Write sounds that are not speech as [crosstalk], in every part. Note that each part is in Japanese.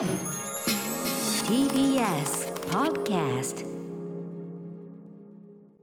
TBS Podcast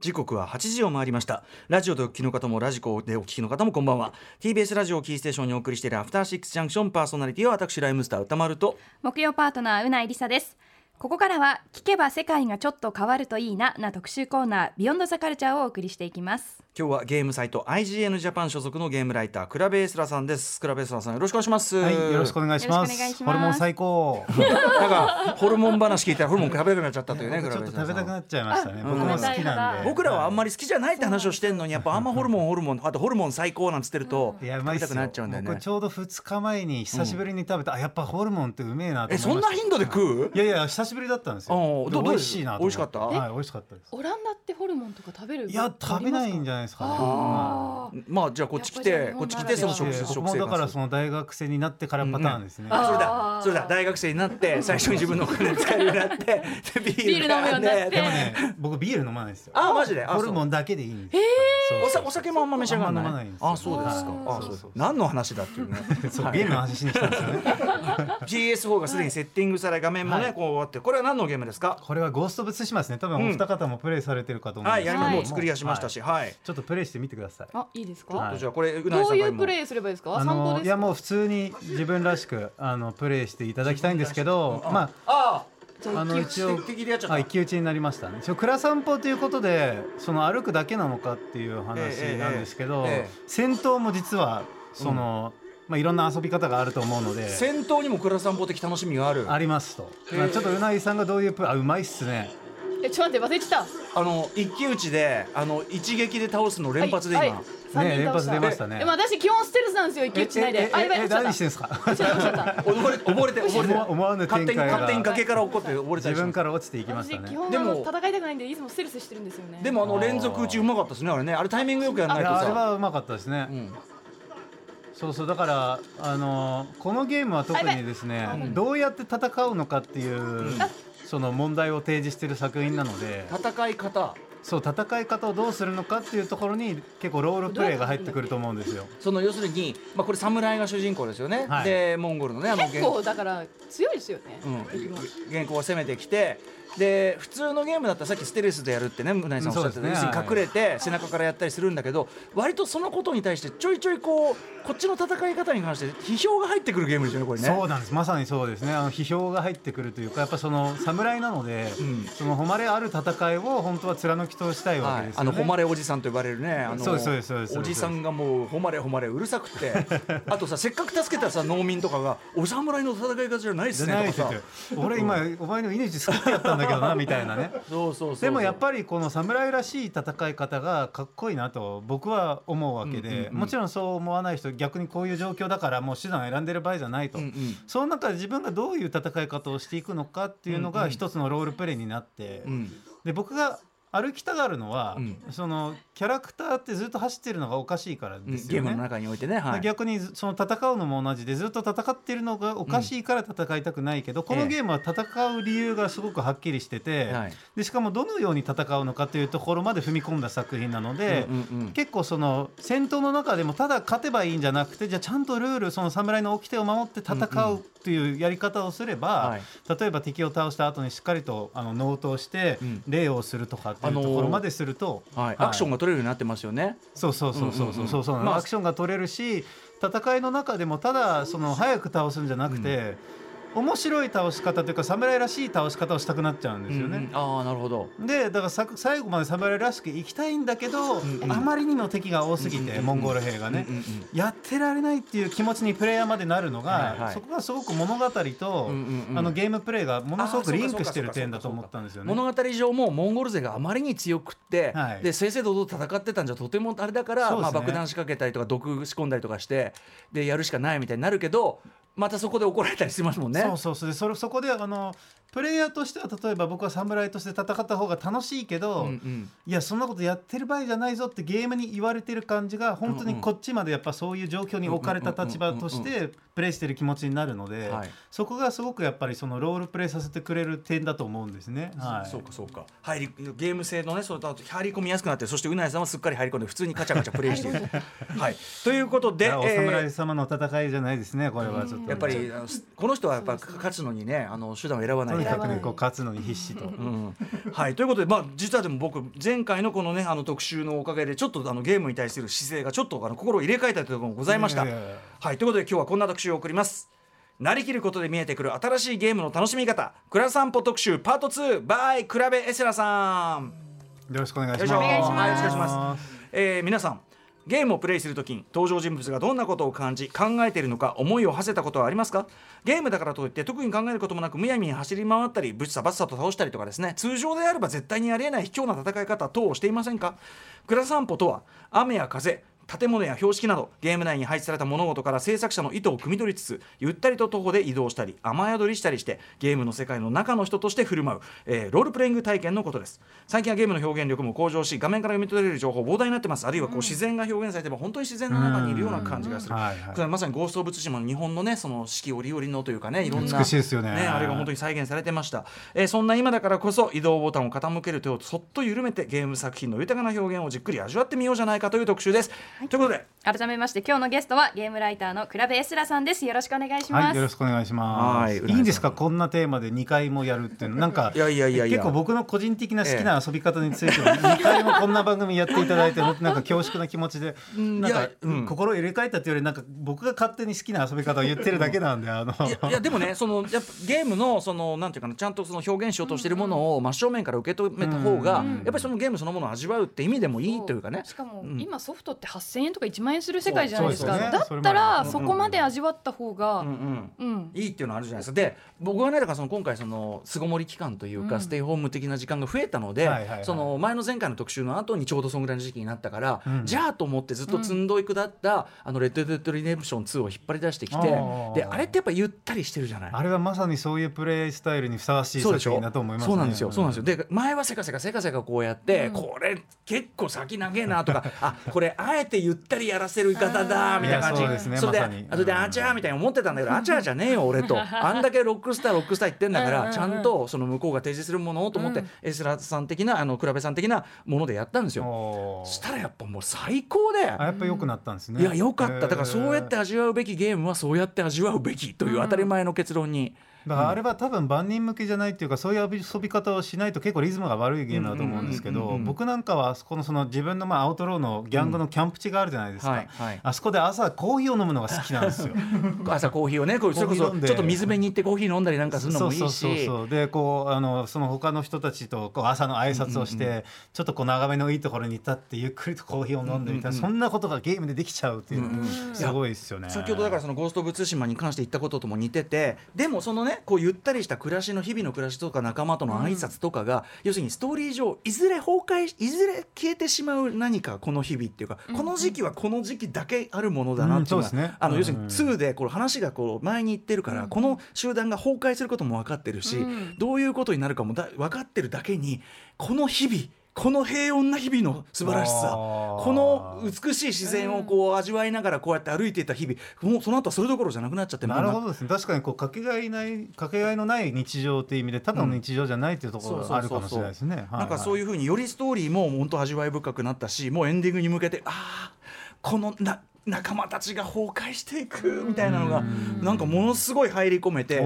時刻は8時を回りました。ラジオでお聞きの方もラジコでお聞きの方もこんばんは。TBS ラジオをキーステーションにお送りしているアフターシックスジャンクションパーソナリティは私ライムスター歌丸と。木曜パートナーうないりさですここからは聞けば世界がちょっと変わるといいなな特集コーナービヨンドザカルチャーをお送りしていきます。今日はゲームサイト IGN ジャパン所属のゲームライタークラベースラさんです。クラベースラさんよろしくお願いします。はい、よろしくお願いします。ホルモン最高。[laughs] なんかホルモン話聞いたらホルモン食べたくなっちゃったというね [laughs] クちょっと食べたくなっちゃいましたね。あ僕も好きなんで。僕らはあんまり好きじゃないって話をしてんのにやっぱあんまホルモンホルモンあとホルモン最高なんつってるといやうまいっすよ食べたくなっちゃうんだよね。僕ちょうど2日前に久しぶりに食べた、あやっぱホルモンってうめえなとえそん思いました。な頻度で食う？いやいや久しぶりだったんですあよ美味しいな美味しかった？はい美味しかったです。オランダってホルモンとか食べる？いや食べないんじゃないですかね。あー。まあじゃあこっち来やてこっち来てその食で食生僕もだから活その大学生になってからパターンですね、あそれだそれだ。大学生になって [laughs] 最初に自分のお金使えるようになって [laughs] でビビール飲むようになって。でもね僕ビール飲まないですよ。あマジで？あホルモンだけでいいんですおさお酒もあんま召し上がらない？あんま飲まないんですよ。あそうですか。はい。あそうですそう何の話だっていうね。[laughs] そうゲームの話しに来たんですよね。PS4 がすでにセッティングされ画面もねはい。こうあってこれは何のゲームですか？これはゴースト・オブ・ツシマですね。多分お二方もプレイされてるかと思うんはいまです。けどはい。もう作り出しましたしはい。ちょっとプレイしてみてください。あいいですか、はい。じゃあこれうなぎどうんいうプレイすればいいですか？あ散歩ですいやもう普通に自分らしくあのプレイしていただきたいんですけどまあああ。の一応あ一騎打ちになりましたね一応蔵散歩ということでその歩くだけなのかっていう話なんですけど、戦闘も実はその、まあいろんな遊び方があると思うので。戦闘にも倉散歩的楽しみがある。ありますと、まあ、ちょっとうなぎさんがどういうプあうまいっすね。えちょっと待って忘れてた。あの一騎打ちであの一撃で倒すの連発で今、はいはい。三人倒したね連発出ましたね。でも私基本ステルスなんですよ一騎打ちしないえであやばいええ落ち何してんすか？落ちちゃった落ちた溺れ溺れて溺れて。思わぬ展勝手に開が勝手に崖から落っこって溺れた自分から落ちていきましたね。でも戦いたくないんでいつもステルスしてるんですよね。でもあの連続打ちうまかったですねあれね。あれタイミングよくやらないいやあれとさはうまかったですね、うんそうそうだからあのこのゲームは特にですね、うんどうやって戦うのかっていう、その問題を提示している作品なので戦い方。そう戦い方をどうするのかっていうところに結構ロールプレイが入ってくると思うんですよ。その要するに、まあ、これ侍が主人公ですよね、はい。でモンゴルのねあの結構だから強いですよね、うん。原稿を攻めてきてで普通のゲームだったらさっきステルスでやるってねうなぎさんおっしゃってた、ね。隠れて背中からやったりするんだけど割とそのことに対してちょいちょいこうこっちの戦い方に関して批評が入ってくるゲームですよねこれね。そうなんです。まさにそうですね。あの批評が入ってくるというかやっぱその侍なので、うん。その誉れある戦いを本当は貫き通したいわはい、けですよね。あの誉れおじさんと呼ばれるねあのそうですそうですそうです。おじさんがもう誉れ誉れうるさくて。[laughs] あとさせっかく助けたさ農民とかがお侍の戦い方じゃないっすねとかさ。俺今お前の命救ってやったんだけどなみたいなね。そうそう。でもやっぱりこの侍らしい戦い方がかっこいいなと僕は思うわけで、うんうんうんもちろんそう思わない人逆にこういう状況だからもう手段選んでる場合じゃないと、うんうん。その中で自分がどういう戦い方をしていくのかっていうのうんうん。が一つのロールプレイになって、うん。で僕が歩きたがるのは、うん。そのキャラクターってずっと走ってるのがおかしいからうんですよね。ゲームの中においてね、はい、逆にその戦うのも同じでずっと戦ってるのがおかしいから戦いたくないけど、このゲームは戦う理由がすごくはっきりしてて、はい。でしかもどのように戦うのかというところまで踏み込んだ作品なので、うんうんうん。結構その戦闘の中でもただ勝てばいいんじゃなくてじゃあちゃんとルールその侍の掟を守って戦うというやり方をすれば、はい。例えば敵を倒した後にしっかりとあの納刀してうん。礼をするとかっていうところまですると、はい、アクションが取れるようになってますよね。そうそうそうそうそうそう。そうなの。まあ。アクションが取れるし戦いの中でもただその早く倒すんじゃなくて、面白い倒し方というか侍らしい倒し方をしたくなっちゃうんですよね。うんうん。ああなるほど。でだからさ最後まで侍らしく行きたいんだけど、んうん。あまりにも敵が多すぎて、うんうんうん。モンゴル兵がね、うんうんやってられないっていう気持ちにプレイヤーまでなるのが、はいはい。そこがすごく物語と、うんうんうん。あのゲームプレイがものすごくリンクしてる点だと思ったんですよね。物語上もモンゴル勢があまりに強くって、はい。で正々堂々戦ってたんじゃとてもあれだから、ね。まあ、爆弾仕掛けたりとか毒仕込んだりとかしてでやるしかないみたいになるけどまたそこで怒られたりしますもんね。そうそうそう。でそれそこであのプレイヤーとしては例えば僕は侍として戦った方が楽しいけど、うんうん。いやそんなことやってる場合じゃないぞってゲームに言われてる感じが本当にこっちまでやっぱそういう状況に置かれた立場としてプレイしてる気持ちになるので、はい。そこがすごくやっぱりそのロールプレイさせてくれる点だと思うんですね。はい、そうかそうか。入りゲーム性のねそれと入り込みやすくなってそしてうなやさんはすっかり入り込んで普通にカチャカチャプレイしている。[laughs] はい、ということで、おえー侍様の戦いじゃないですねこれは。ちょっとやっぱりあのこの人はやっぱ勝つのにねあの手段を選ばなといにかくねこう勝つのに必死と。うん。はい。ということで、まあ、実はでも僕前回のこのねあの特集のおかげでちょっとあのゲームに対する姿勢がちょっとあの心を入れ替えたというところもございました。いやいやいや。はい。ということで今日はこんな特集を送ります。なりきることで見えてくる新しいゲームの楽しみ方「くら散歩特集パート2 by くらべエセラさん」よろしくお願いします。お願いします。はいお願いします。えー皆さんゲームをプレイするときに登場人物がどんなことを感じ考えているのか思いを馳せたことはありますか？ゲームだからといって特に考えることもなくむやみに走り回ったりぶっさばっさと倒したりとかですね。通常であれば絶対にありえない卑怯な戦い方等をしていませんか？クラ散歩とは雨や風建物や標識などゲーム内に配置された物事から制作者の意図を汲み取りつつゆったりと徒歩で移動したり雨宿りしたりしてゲームの世界の中の人として振る舞う、えーロールプレイング体験のことです。最近はゲームの表現力も向上し画面から読み取れる情報膨大になってます。あるいはこう自然が表現されても本当に自然の中にいるような感じがする、はいこれはまさにゴースト・オブ・ツシマの日本のねその四季折々のというかねいろんな美しいですよねあれが本当に再現されてました、えーそんな今だからこそ移動ボタンを傾ける手をそっと緩めてゲーム作品の豊かな表現をじっくり味わってみようじゃないかという特集です、ということで。改めまして今日のゲストはゲームライターのクラブエスラさんです。よろしくお願いします、はい、よろしくお願いします。はいい、いんですか、こんなテーマで2回もやるっていうの、[laughs] なんか。いやいやいやいや。結構僕の個人的な好きな遊び方について、2回もこんな番組やっていただいて、なんか恐縮な気持ちで。なんかうん。心を入れ替えたっていうより、なんか僕が勝手に好きな遊び方を言ってるだけなんで、あの。いやいやでもねそのやっぱゲームのそのなんていうかなちゃんとその表現しようとしているものを真正面から受け止めた方が、やっぱりそのゲームそのものを味わうって意味でもいいというかね。しかも、うん。今ソフトって8000円とか1万円する世界じゃないですか。だったらそこまで味わった方が、うんうん。うん。いいっていうのはあるじゃないですか。で僕はねだからその今回その巣ごもり期間というか、うん。ステイホーム的な時間が増えたので、その前の前回の特集の後にちょうどそんぐらいの時期になったから、うん。じゃあと思ってずっと積んどくだった、あのレッド・デッド・リデンプション2を引っ張り出してきてであれってやっぱゆったりしてるじゃない？あれはまさにそういうプレイスタイルにふさわしい作品だと思いますね。そうなんですよそうなんですよ。で前はせかせかせかせかこうやって、うん。これ結構先長えなとか [laughs] あこれあえてゆったりやらせる方だみたいな感じ。そうですねそれで、まさに。あとであちゃーみたいに思ってたんだけど [laughs] あちゃーじゃねえよ俺と。あんだけロックスターロックスター言ってんだからちゃんとその向こうが提示するものをと思って、うん。エスラさん的なあのクラベさん的なものでやったんですよ。したらやっぱもう最高で。あやっぱ良くなったんですね。いやよかった。だからそうやって味わうべきゲームはそうやって味わうべきという当たり前の結論に、だからあれは多分万人向けじゃないっていうかそういう遊び方をしないと結構リズムが悪いゲームだと思うんですけど僕なんかはあそこのその自分のまあアウトローのギャングのキャンプ地があるじゃないですか、はいはい。あそこで朝コーヒーを飲むのが好きなんですよ。[laughs] 朝コーヒーをねこうそれこそちょっと水辺に行ってコーヒー飲んだりなんかするのもいいし。そうそうそうでこうあのその他の人たちとこう朝の挨拶をして、ちょっとこう眺めのいいところに立ってゆっくりとコーヒーを飲んでみたいな、そんなことがゲームでできちゃうっていうの、すごいですよね。先ほどだからそのゴースト・オブ・ツシマに関して言ったこととも似ててでもそのねこうゆったりした暮らしの日々の暮らしとか仲間との挨拶とかが、要するにストーリー上いずれ崩壊しいずれ消えてしまう何かこの日々っていうか、この時期はこの時期だけあるものだなっていうのは、あのうん。要するに2でこの話がこう前に言ってるから、この集団が崩壊することも分かってるし、うん。どういうことになるかもだ分かってるだけにこの日々この平穏な日々の素晴らしさこの美しい自然をこう味わいながらこうやって歩いていた日々もうその後はそれどころじゃなくなっちゃってなるほどですね。確かにこうかけがえないかけがえのない日常っていう意味でただの日常じゃないっていうところがあるかもしれないですね。なんかそういいうふうによりストーリーも本当味わい深くなったしもうエンディングに向けてああこのな仲間たちが崩壊していくみたいなのがなんかものすごい入り込めて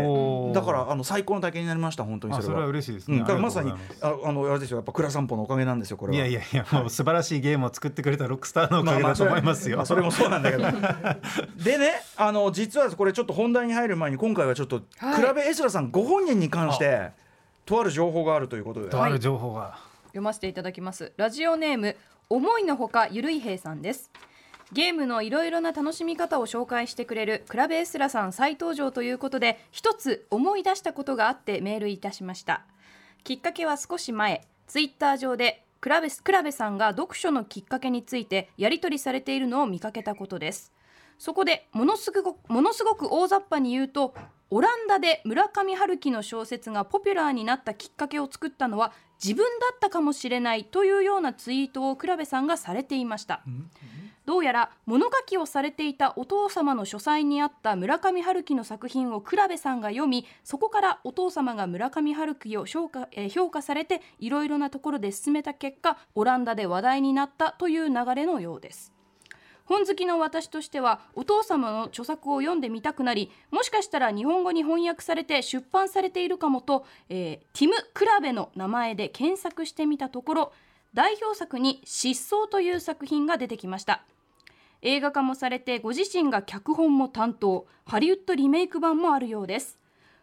だからあの最高の体験になりました本当にあそれはそれは。嬉しいですね。うん、だからまさにあああのあれですよやっぱ倉散歩のおかげなんですよこれは。いやいやいやもう素晴らしいゲームを作ってくれたロックスターのおかげだと思いますよ。まあそれもそうなんだけどでねあの実はこれちょっと本題に入る前に今回はちょっと、はいクラベエスラさんご本人に関してとある情報があるということで、とある情報が。読ませていただきますラジオネーム思いのほかゆるい平さんですゲームのいろいろな楽しみ方を紹介してくれるクラベエスラさん再登場ということで一つ思い出したことがあってメールいたしました。きっかけは少し前。ツイッター上でクラベクラベさんが読書のきっかけについてやり取りされているのを見かけたことです。そこでものすごくものすごく大雑把に言うとオランダで村上春樹の小説がポピュラーになったきっかけを作ったのは自分だったかもしれないというようなツイートを倉部さんがされていました。どうやら物書きをされていたお父様の書斎にあった村上春樹の作品を倉部さんが読みそこからお父様が村上春樹を評価,、えー評価されていろいろなところで進めた結果オランダで話題になったという流れのようです。本好きの私としてはお父様の著作を読んでみたくなりもしかしたら日本語に翻訳されて出版されているかもと、えーティム・クラベの名前で検索してみたところ代表作に「失踪」という作品が出てきました。映画化もされてご自身が脚本も担当ハリウッドリメイク版もあるようです。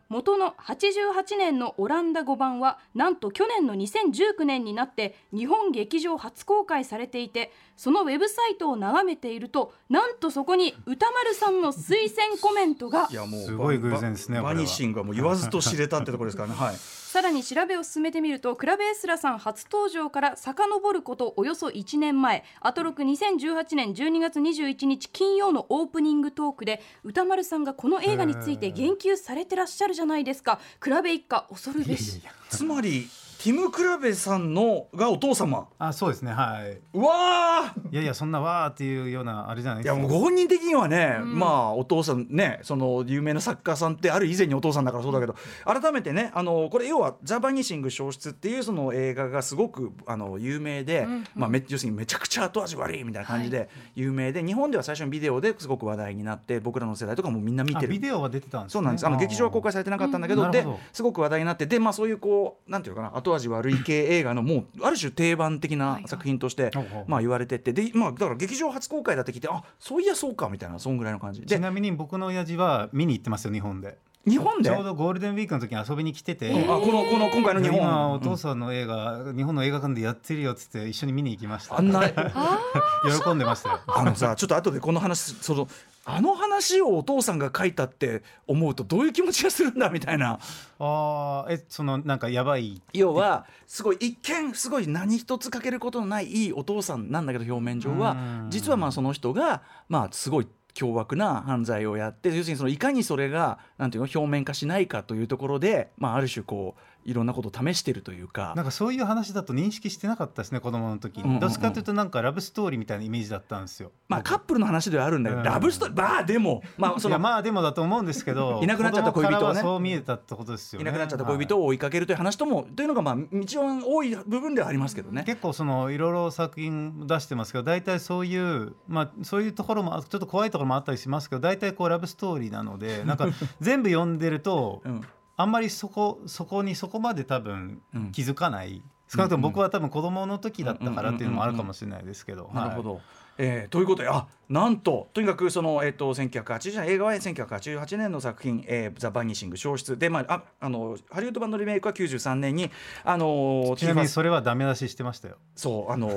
元の88年のオランダ語版はなんと去年の2019年になって日本劇場初公開されていてそのウェブサイトを眺めているとなんとそこに歌丸さんの推薦コメントが。いやもうすごい偶然ですねババニッシングはもう言わずと知れたってところですからね。はいさらに調べを進めてみるとクラベエスラさん初登場から遡ることおよそ1年前。アトロク2018年12月21日金曜のオープニングトークで歌丸さんがこの映画について言及されてらっしゃるじゃないですか。クラベ一家恐るべし。つまりティム・クラベさんのがお父様。あそうですねはい。うわー。いやいやそんなわーっていうようなあれじゃないですかいやもうご本人的にはね、まあお父さんねその有名な作家さんってある以前にお父さんだからそうだけど、改めてねあのこれ要は「ザ・バニシング消失」っていうその映画がすごくあの有名で、まあ、め要するにめちゃくちゃ後味悪いみたいな感じで有名で、日本では最初にビデオですごく話題になって僕らの世代とかもみんな見あてる。ビデオは出てたんですね。そうなんです。あの劇場は公開されてなかったんだけど、なるほど。すごく話題になってでまあそういうこうなんていうのかな後味悪い系映画のもうある種定番的な作品として、まあ言われてて。でまあだから劇場初公開だって聞いてあそういやそうかみたいなそんぐらいの感じ。でちなみに僕の親父は見に行ってますよ日本で。日本で？ちょうどゴールデンウィークの時に遊びに来てて、あこのこの今回の日今本。お父さんの映画、日本の映画館でやってるよっつって一緒に見に行きました。あんな。[laughs] 喜んでましたよ。あのさちょっと後でこの話そのあの話をお父さんが書いたって思うとどういう気持ちがするんだみたいな。あーえそのなんかやばい要はすごい一見すごい何一つかけることのないいいお父さんなんだけど表面上は。うん。実はまあその人がまあすごい凶悪な犯罪をやって要するにそのいかにそれがなんていうの表面化しないかというところで、まあ、ある種こういろんなことを試してるというか。なんかそういう話だと認識してなかったですね子供の時に、うんうんうん。どっちかというとなんかラブストーリーみたいなイメージだったんですよ。まあカップルの話ではあるんだけど、うん。ラブストーリーまあでもまあそのまあでもだと思うんですけどいなくなっちゃった恋人はね。そう見えたってことですよね。いなくなっちゃった恋人を追いかけるという話とも、というのがまあ一番多い部分ではありますけどね。結構そのいろいろ作品出してますけど大体そういうまあそういうところもちょっと怖いところもあったりしますけど大体こうラブストーリーなのでなんか [laughs] 全部読んでるとうんあんまりそこそこにそこまで多分うん気づかない少なくとも僕は多分子供の時だったからっていうのもあるかもしれないですけど。はいなるほど。えーということであなんととにかくその、えっと1980年映画は1988年の作品「えーザ・バニシング消失」で、まあ、ああのハリウッド版のリメイクは93年にあのちなみにそれはダメ出ししてましたよ。そうあのエ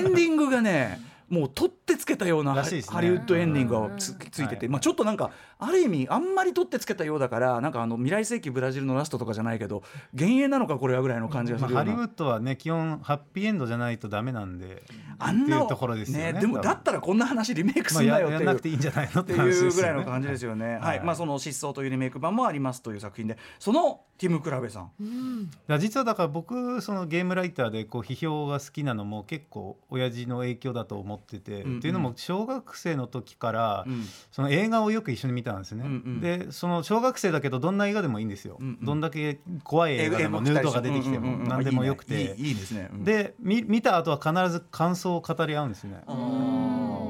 ンディングがねもう取ってつけたようなね。ハリウッドエンディングがつついてて、はい。まあ、ちょっとなんかある意味あんまり取ってつけたようだからなんかあの未来世紀ブラジルのラストとかじゃないけど幻影なのかこれはぐらいの感じがすまあ、るような。ハリウッドはね基本ハッピーエンドじゃないとダメなんであんなっていうところですよねでもだったらこんな話リメイクすんなよっていう。やんなくていいんじゃないのっって [laughs] いうぐらいの感じですよね。はい、はい。まあその失踪というリメイク版もありますという作品で、そのティムクラベさん。いや実はだから僕そのゲームライターでこう批評が好きなのも結構親父の影響だと思ってて、うんうん。っていうのも小学生の時からうん。その映画をよく一緒に見たんですね、うんうん。でその小学生だけどどんな映画でもいいんですよ、うんうん。どんだけ怖い映画でもヌードが出てきても何でもよくいいて。ねいいいいですね。うん、で見見た後は必ず感想を語り合うんですね。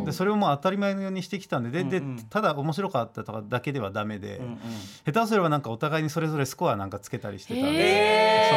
でそれをもう当たり前のようにしてきたんでででうんうん。ただ面白かったとかだけではダメで、うんうん。下手をすればなんかお互いにそれぞれスコアなんかつけたりしてたんで、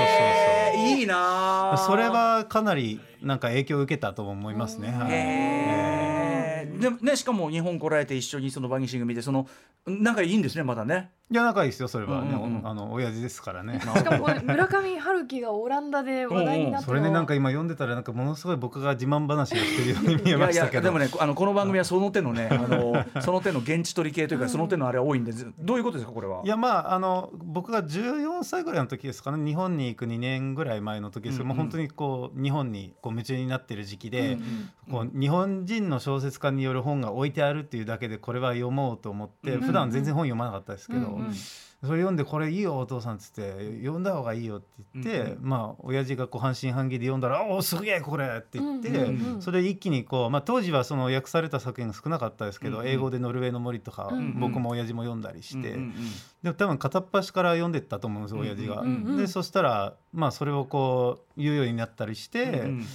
えー、いいなーそれはかなりなんか影響を受けたと思いますね。はい。へー。でもねしかも日本来られて一緒にそのバニシング見てその仲いいんですねまだね。いや仲いいですよそれは。ね、うんうんうん。あの親父ですからね。[laughs] しかも村上春樹がオランダで話題になってそれねなんか今読んでたらなんかものすごい僕が自慢話をしてるように見えいやいましたけど。やでもねあのこの番組はその手のねあのその手の現地取り系というかその手のあれは多いんでずどういうことですかこれは？いやまああの僕が14歳ぐらいの時ですかね。日本に行く2年ぐらい前の時です。けど、うんうん。もう本当にこう日本にこう夢中になってる時期で、うんこう日本人の小説家による本が置いてあるっていうだけでこれは読もうと思って、うん普段全然本読まなかったですけど、うんうんそれ読んでこれいいよお父さんっつって読んだ方がいいよって言って、うんまあ親父がこう半信半疑で読んだら「おおすげえこれ!」って言って、うんうんうんそれで一気にこう、まあ、当時はその訳された作品が少なかったですけど、うんうん。英語で「ノルウェーの森」とか、うんうん。僕も親父も読んだりして、うんうんうん。でも多分片っ端から読んでったと思うんです親父が。うんうんでそしたら、まあ、それをこう言うようになったりして。うん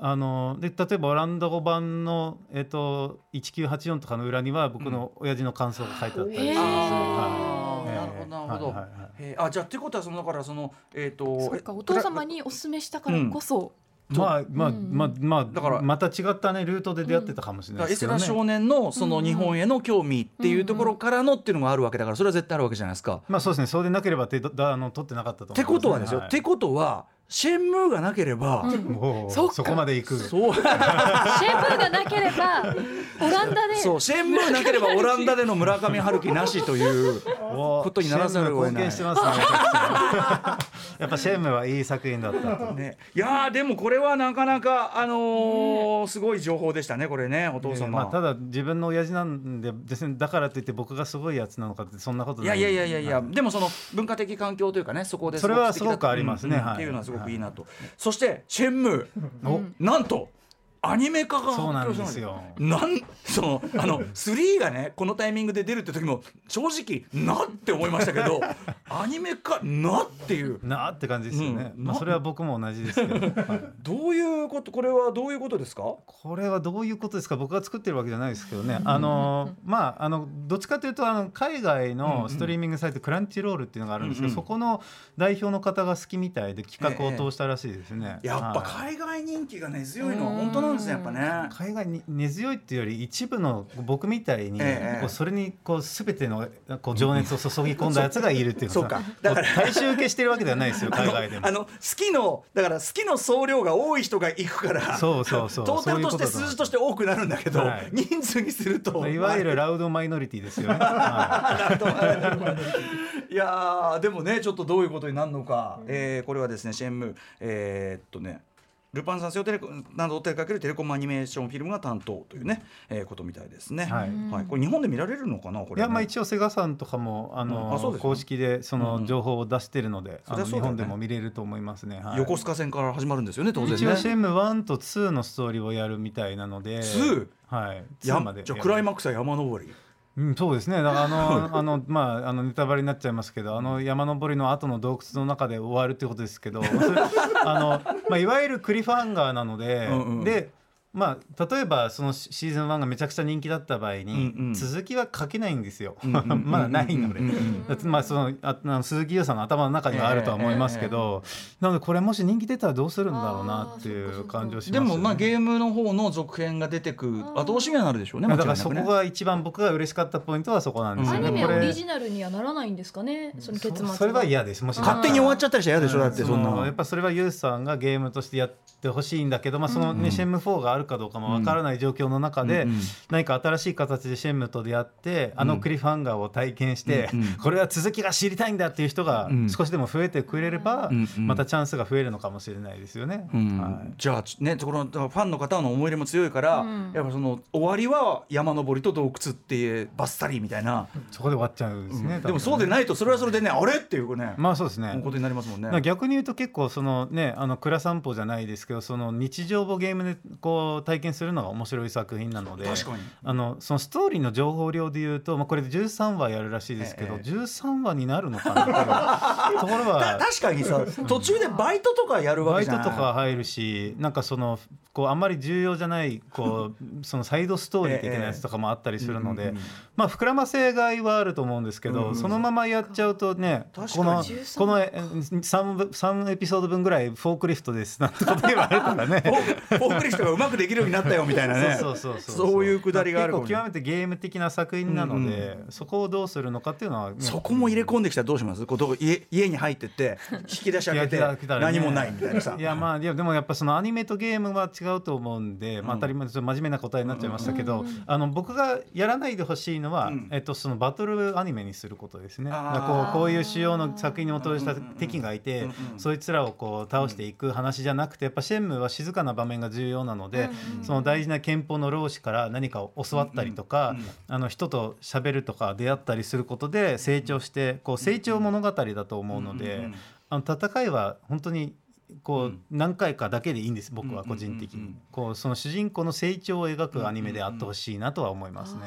あので例えばオランダ語版の、えっと1984とかの裏には僕の親父の感想が書いてあったりします、へー。あー。はいなるほどなるほど、はいはいはい。えー。あじゃあってことはそのだからそのえっ、とそっかお父様にお勧めしたからこそ、まあまあうんまあまあだからまた違ったねルートで出会ってたかもしれないですけどね。ラ少年のその日本への興味っていうところからのっていうのがあるわけだからそれは絶対あるわけじゃないですか。まあそうですね。そうでなければってだあの取ってなかったと思っていますね。ことはですよ、はい。ってことはシェンムーがなければ、もうそっか。そこまで行く。そう。シェフがなければオランダで。そうシェンムーなければオランダでの村上春樹なしというおことにならざるを得ない。シェンム貢献してますね。やっぱ。[laughs] シェンムはいい作品だったと。ね、いやーでもこれはなかなかあのーすごい情報でしたねこれねお父えー様、まあただ自分の親父なんでですねだからといって僕がすごいやつなのかってそんなことない。いやいやいやいやでもその文化的環境というかねそこでそれはすごくありますねはいうんうんっていうのはすごくい。いなと、そしてシェンムー。お。なんとアニメ化が発そうなん表ですよ。なんそのあの3がねこのタイミングで出るって時も正直なって思いましたけど [laughs] アニメ化なっていう。なあって感じですよね。うん。まあそれは僕も同じですけど。[laughs] はい。どういうことこれはどういうことですか？これはどういうことですか？僕が作ってるわけじゃないですけどね、あのまああのどっちかというとあの海外のストリーミングサイト、クランチロールっていうのがあるんですけど、うんうん。そこの代表の方が好きみたいで企画を通したらしいですね。やっぱはい。海外人気が根強いのは本当なんですねやっぱね。海外に根強いっていうより一部の僕みたいに、ええこうそれにこう全てのこう情熱を注ぎ込んだやつがいるっていうそうのか。だから大衆受けしてるわけではないですよ [laughs] 海外でも。あ。の好きのだから好きの総量が多い人が行くからそうそうそうトータルとして数字として多くなるんだけど、はい。人数にすると、まあいわゆるラウドマイノリティですよね。[laughs] はい。やーでもねちょっとどういうことになるのか、えーこれはですねシェンムー。えーっとねルパン三世をテレコなどを手掛けるテレコムアニメーションフィルムが担当というね、えーことみたいですね。はいはい、これ日本で見られるのかなこれ、ね。いやまあ一応セガさんとかもあうんの、あそうですね公式でその情報を出してるので、うだよね本でも見れると思いますね。はい横須賀線から始まるんですよね当然ね。一応ム1と2のストーリーをやるみたいなので、2? はい、や2までじゃあクライマックスは山登り。うん、そうですね。だからあの [laughs] あのまああのネタバレになっちゃいますけどあの山登りの後の洞窟の中で終わるってことですけど [laughs] あの、まあ、いわゆるクリファンガーなので、うんうん。でまあ、例えばそのシシーズン1がめちゃくちゃ人気だった場合に、うんうん。続きは書けないんですよ、んうんうんまだないので、うんうんだってまあそのああの鈴木優さんの頭の中にはあるとは思いますけど、なのでこれもし人気出たらどうするんだろうなっていう感じをしますね。もまあゲームの方の続編が出てく後押しにはなるでしょうね。だからそこが一番僕が嬉しかったポイントはそこなんですよね。アニメこれオリジナルにはならないんですかねその結末が。そそれは嫌です。もし勝手に終わっちゃったりしたら嫌でしょだってそんなの。やっぱそれはユースさんがゲームとしてやってほしいんだけど、まあそのね、シェンム4があるかどうかもわからない状況の中で、何か新しい形でシェンムと出会ってあのクリフハンガーを体験して、これは続きが知りたいんだっていう人がうん。少しでも増えてくれれば、またチャンスが増えるのかもしれないですよね。うん。はい。じゃあねこのファンの方の思い入れも強いから、うん。やっぱその終わりは山登りと洞窟っていうバッサリみたいな、そこで終わっちゃうんですね。でもそうでいないとそれはそれでねあれっていうね、まあそうですね。ことになりますもんね。逆に言うと結構そのねあの蔵散歩じゃないですけどその日常をゲームでこう体験するのが面白い作品なのであのそのストーリーの情報量で言うと、まあ、これで13話やるらしいですけど、ええ13話になるのかなっていうところ [laughs] たは確かにさ途中でバイトとかやるわバイけじゃないトとか入るしなんかそのこうあんまり重要じゃないこう [laughs] そのサイドストーリー的なやつとかもあったりするので、まあ膨らませがいはあると思うんですけど、うん。うんそのままやっちゃうとねこの13このえ 3, 3エピソード分ぐらいフォークリフトですなんてこと言われるからね。フォークリフトがうまくできるようになったよみたいなね。そうそうそうそう。いうくだりがある極めてゲーム的な作品なので、そこをどうするのかっていうのは、ねそこも入れ込んできたらどうします？こう家家に入ってって引き出し開けて何もないみたいなさ。いやまあいやでもやっぱそのアニメとゲームは違うと思うんで、まあ、当たり前です。真面目な答えになっちゃいましたけど、あの僕がやらないでほしいのは、うん。えっと、そのバトルアニメにすることですね。こうこういう主要の作品に基づいた敵がいて、そいつらをこう倒していく話じゃなくてやっぱシェンムーは静かな場面が重要なので、その大事な憲法の老子から何かを教わったりとか、あの人と喋るとか出会ったりすることで成長してこう成長物語だと思うので、あの戦いは本当にこううん。何回かだけでいいんです僕は個人的に。こうその主人公の成長を描くアニメであってほしいなとは思いますね。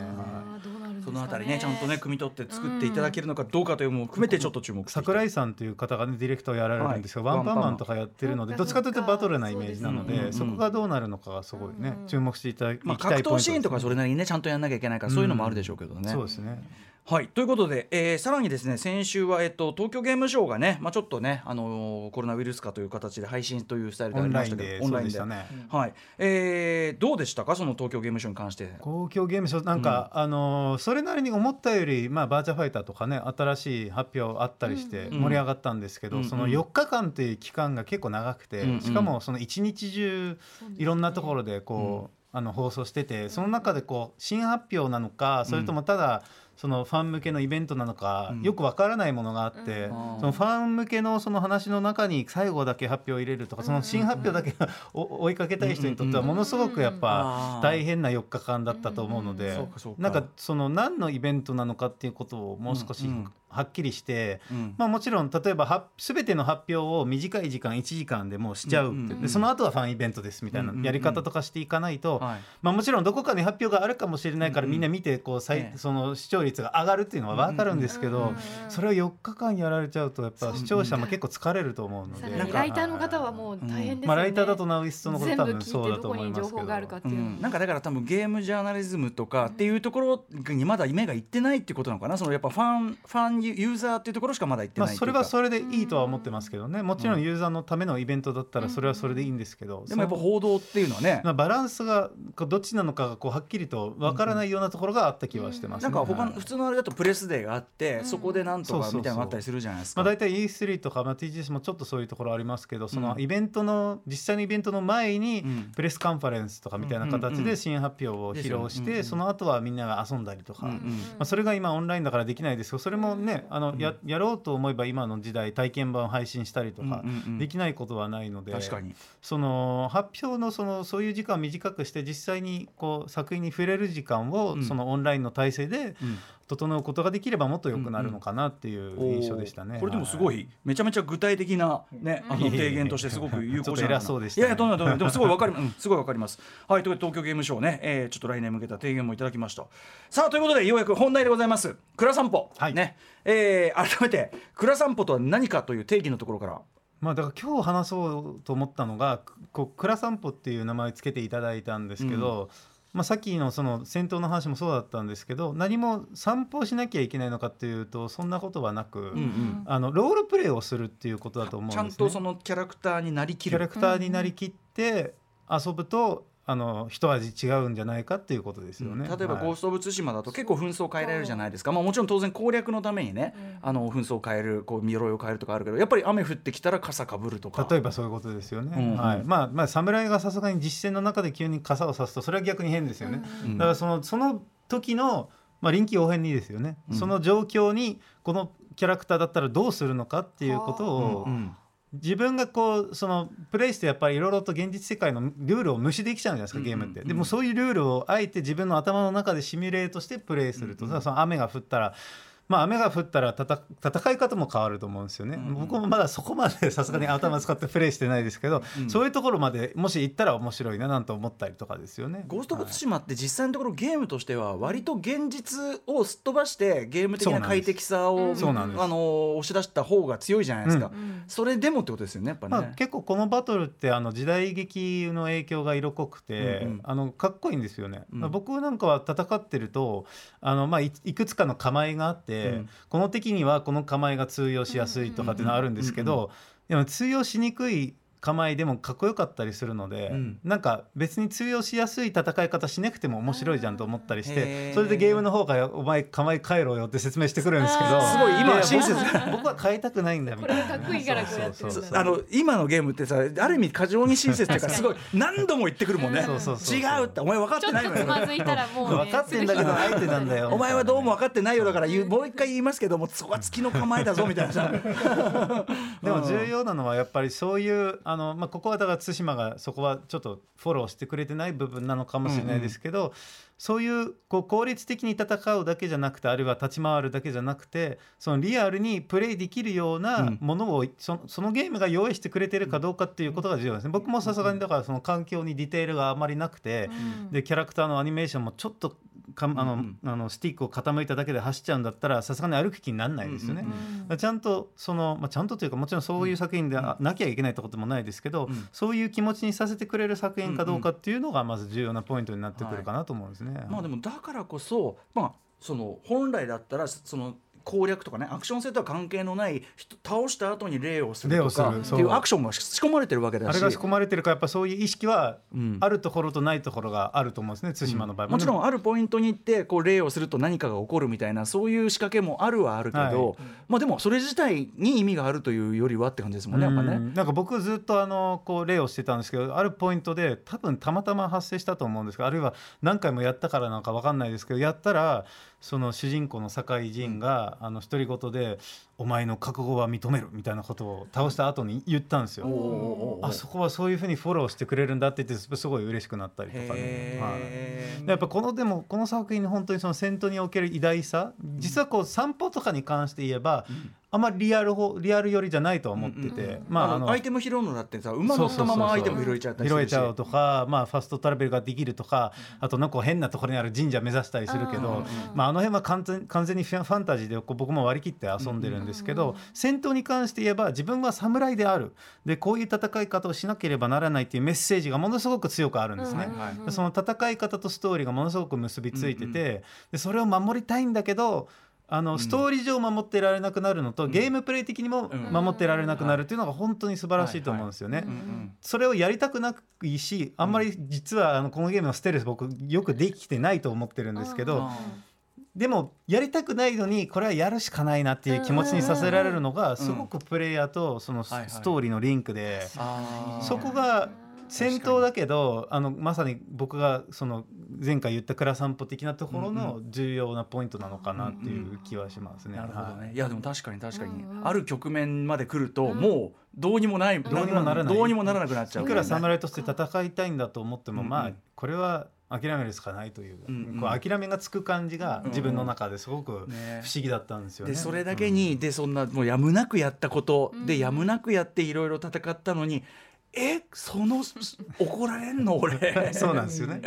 そのあたりねちゃんとね汲み取って作っていただけるのかどうかというのも含めてちょっと注目桜井さんという方がねディレクターをやられるんですが、はい。ワンパンマンとかやってるのでどっちかというとバトルなイメージなので、そこがどうなるのかがすごいね、うん。注目していただきまあ、たい格闘シーンとかそれれなりにねちゃんとやんなきゃいけないからそういうのもあるでしょうけどね。そうですねはい。ということで、えーさらにですね先週は、えっと、東京ゲームショウがね、まあ、ちょっとね、あのーコロナウイルス化という形で配信というスタイルでありオンラインましたけどで。そうでしたね。はい。えーどうでしたか？その東京ゲームショウに関して。公共ゲームショーなんか、あのーそれなりに思ったより、まあ、バーチャファイターとかね新しい発表あったりしてうん。盛り上がったんですけど、うん。その4日間という期間が結構長くて、うんしかもその一日中いろんなところでこう、あの放送しててその中でこう新発表なのかそれともただそのファン向けのイベントなのか、うん。よくわからないものがあって、うん。そのファン向けのその話の中に最後だけ発表を入れるとかその新発表だけ [laughs] を追いかけたい人にとってはものすごくやっぱうん。大変な4日間だったと思うのでそうかそうか。なんかその何のイベントなのかっていうことをもう少しはっきりして。うん。まあ、もちろん例えばは全ての発表を短い時間1時間でもうしちゃう。って、うんうんうん。でその後はファンイベントですみたいなうんうんうんやり方とかしていかないと、はい。まあ、もちろんどこかに発表があるかもしれないからうんうんみんな見てこう再ええ。その視聴率が上がるっていうのは分かるんですけどうんうんうんそれを4日間やられちゃうとやっぱ視聴者も結構疲れると思うので。ライターの方はもう大変ですよね、まあ、ライターだとナウイストのこと多全部聞分そうだと思いますけど。なんかだから多分ゲームジャーナリズムとかっていうところにまだ目がいってないっていうことなのかな？そのやっぱファンファンユユーザーっていうところしかまだいってまあ、ないっていうか。それはそれでいいとは思ってますけどね。もちろんユーザーのためのイベントだったらそれはそれでいいんですけどでもやっぱ報道っていうのはね。まあ、バランスがどっちなのかがこうはっきりとわからないようなところがあった気はしてます、ね。なんか他のはい普通のあれだとプレスデーがあって、そこでなんとかみたいなのがあったりするじゃないですか。まあ、大体 E3 とか、まあ、TGS もちょっとそういうところありますけどそのうんイベントの実際のイベントの前にうん。プレスカンファレンスとかみたいな形で新発表を披露して、その後はみんなが遊んだりとか、まあ、それが今オンラインだからできないですけどそれもねあのややろうと思えば今の時代体験版を配信したりとかうんうんうん。できないことはないので、確かに。その発表のそのそういう時間を短くして実際にこう作品に触れる時間をうん。そのオンラインの体制でうん整うことができればもっと良くなるのかなっていう印象でしたね。これでもすごはいめちゃめちゃ具体的なね、あの提言としてすごく有効じゃないそうでしたね。いやいやどんなどんなでもすごいわかります、[laughs] ごいわかります。はいという東京ゲームショウね、えー、ちょっと来年向けた提言もいただきました。さあということでようやく本題でございます。蔵散歩、はい。ね、えー、改めて蔵散歩とは何かという定義のところから。まあ、だから今日話そうと思ったのがこう「くら散歩」っていう名前をつけていただいたんですけど、まあ、さっきのその戦闘の話もそうだったんですけど何も散歩しなきゃいけないのかっていうとそんなことはなく、うんうんあのロールプレイをするっていうことだと思うんです、ね。ちゃんとそのキャラクターになりきる。キャラクターになりきって遊ぶとあの一味違うんじゃないかっていうことですよね。例えば「はい。ゴースト・オブ・ツシマ」だと結構紛争を変えられるじゃないですか、まあ、もちろん当然攻略のためにね、あの紛争を変えるこう鎧を変えるとかあるけどやっぱり雨降ってきたら傘かぶるとか。例えばそういうことですよね。うん。うんはい。まあまあ侍がさすがに実践の中で急に傘を差すとそれは逆に変ですよね。うん。だからそのその時のまあ臨機応変にですよね。うん。その状況にこのキャラクターだったらどうするのかっていうことを、うん。うん自分がこうそのプレイしてやっぱりいろいろと現実世界のルールを無視できちゃうんじゃないですかゲームって、でもそういうルールをあえて自分の頭の中でシミュレートしてプレイすると、その雨が降ったらまあ雨が降ったらたた戦い方も変わると思うんですよね、うんうん。僕もまだそこまで [laughs] さすがに頭使ってプレイしてないですけど、うん。そういうところまでもし行ったら面白いななんて思ったりとかですよね。ゴースト・オブ・はいツシマって実際のところゲームとしては割と現実をすっ飛ばしてゲーム的な快適さをそうなんあの押し出した方が強いじゃないですか、うん。それでもってことですよねやっぱね、まあ、結構このバトルってあの時代劇の影響が色濃くて、うんうん。あのかっこいいんですよね、僕なんかは戦ってるとあの、まあ、いいくつかの構えがあって、うん。この敵にはこの構えが通用しやすいとかっていうのはあるんですけど、でも通用しにくい構えでもかっこよかったりするので、うん。なんか別に通用しやすい戦い方しなくても面白いじゃんと思ったりしへてー。それでゲームの方が「お前構え変えろよ」って説明してくるんですけどすごい今親切僕僕は変えたくないんだみたいな。これがかっこいいからこうやって。るんだそうそう。そうあの今のゲームってさある意味過剰に親切っていうかすごい何度も言ってくるもんね。そうそうそう違うってお前分かってないのよとつまずいたらもう、ね、分かってんだけど相手なんだよ。お前はどうも分かってないよだから言うもう一回言いますけどもそこは月の構えだぞみたいな。さ [laughs] でも重要なのはやっぱりそういうあのまあ、ここはだから対馬がそこはちょっとフォローしてくれてない部分なのかもしれないですけど、そういうこう効率的に戦うだけじゃなくてあるいは立ち回るだけじゃなくてそのリアルにプレイできるようなものを、そのそのゲームが用意してくれてるかどうかっていうことが重要ですね。僕もさすがにだからその環境にディテールがあまりなくて、でキャラクターのアニメーションもちょっとかあの、うん。あのスティックを傾いただけで走っちゃうんだったらさすがに歩く気にならないですよね。ちゃんとその、まあ、ちゃんとというかもちろんそういう作品であなきゃいけないってこともないですけど、うん。そういう気持ちにさせてくれる作品かどうかっていうのがまず重要なポイントになってくるかなと思うんですね。まあでもだからこそまあその本来だったらその攻略とかねアクション性とは関係のない人倒した後に礼をするとかっていうアクションが仕込まれてるわけだし。あれが仕込まれてるからやっぱそういう意識はうん。あるところとないところがあると思うんですね対馬の場合もちろんんあるポイントに行ってこう礼をすると何かが起こるみたいなそういう仕掛けもあるはあるけど、はい。まあでもそれ自体に意味があるというよりはって感じですもんねやっぱね。うんなんか僕ずっとあのこう例をしてたんですけどあるポイントで多分たまたま発生したと思うんですけどあるいは何回もやったからなんか分かんないですけどやったらその主人公の酒井仁が、あの独り言で「お前の覚悟は認める」みたいなことを倒した後に言ったんですよ。あそこはそういうふうにフォローしてくれるんだって言ってすごい嬉しくなったりとかね。はい。やっぱこのでもこの作品の本当にその戦闘における偉大さ。実はこう散歩とかに関して言えば、あんまりリアルほリアル寄りじゃないとは思ってて、まああのアイテム拾うのだってさ馬乗ったままアイテム拾えちゃったり拾えちゃうとか、まあ、ファストトラベルができるとかあとなんか変なところにある神社目指したりするけど、まあ、あの辺は完全完全にファンタジーで僕も割り切って遊んでるんですけど、戦闘に関して言えば自分は侍である。でこういう戦い方をしなければならないっていうメッセージがものすごく強くあるんですね。その戦い方とストーリーがものすごく結びついてて、でそれを守りたいんだけどあのストーリー上守ってられなくなるのと、ゲームプレイ的にも守ってられなくなるっていうのが本当に素晴らしいと思うんですよね。それをやりたくないしあんまり実はあのこのゲームのステルス僕よくできてないと思ってるんですけど、でもやりたくないのにこれはやるしかないなっていう気持ちにさせられるのがすごくプレイヤーとそのストーリーのリンクで。そこが戦闘だけどあのまさに僕がその前回言った倉散歩的なところの重要なポイントなのかなっていう気はしますね。なるほどね、、はい。いやでも確かに確かに、ある局面まで来ると、もうどうにもないどうにもならない。どうにもならなくなっちゃう。いくら侍として戦いたいんだと思っても、うん。まあこれは諦めるしかないという,、うんうん。こう諦めがつく感じが自分の中ですごく不ね思議だったんですよね。でそれだけに、でそんなもうやむなくやったこと、でやむなくやっていろいろ戦ったのにえその怒られんの？俺。[laughs] そうなんですよね。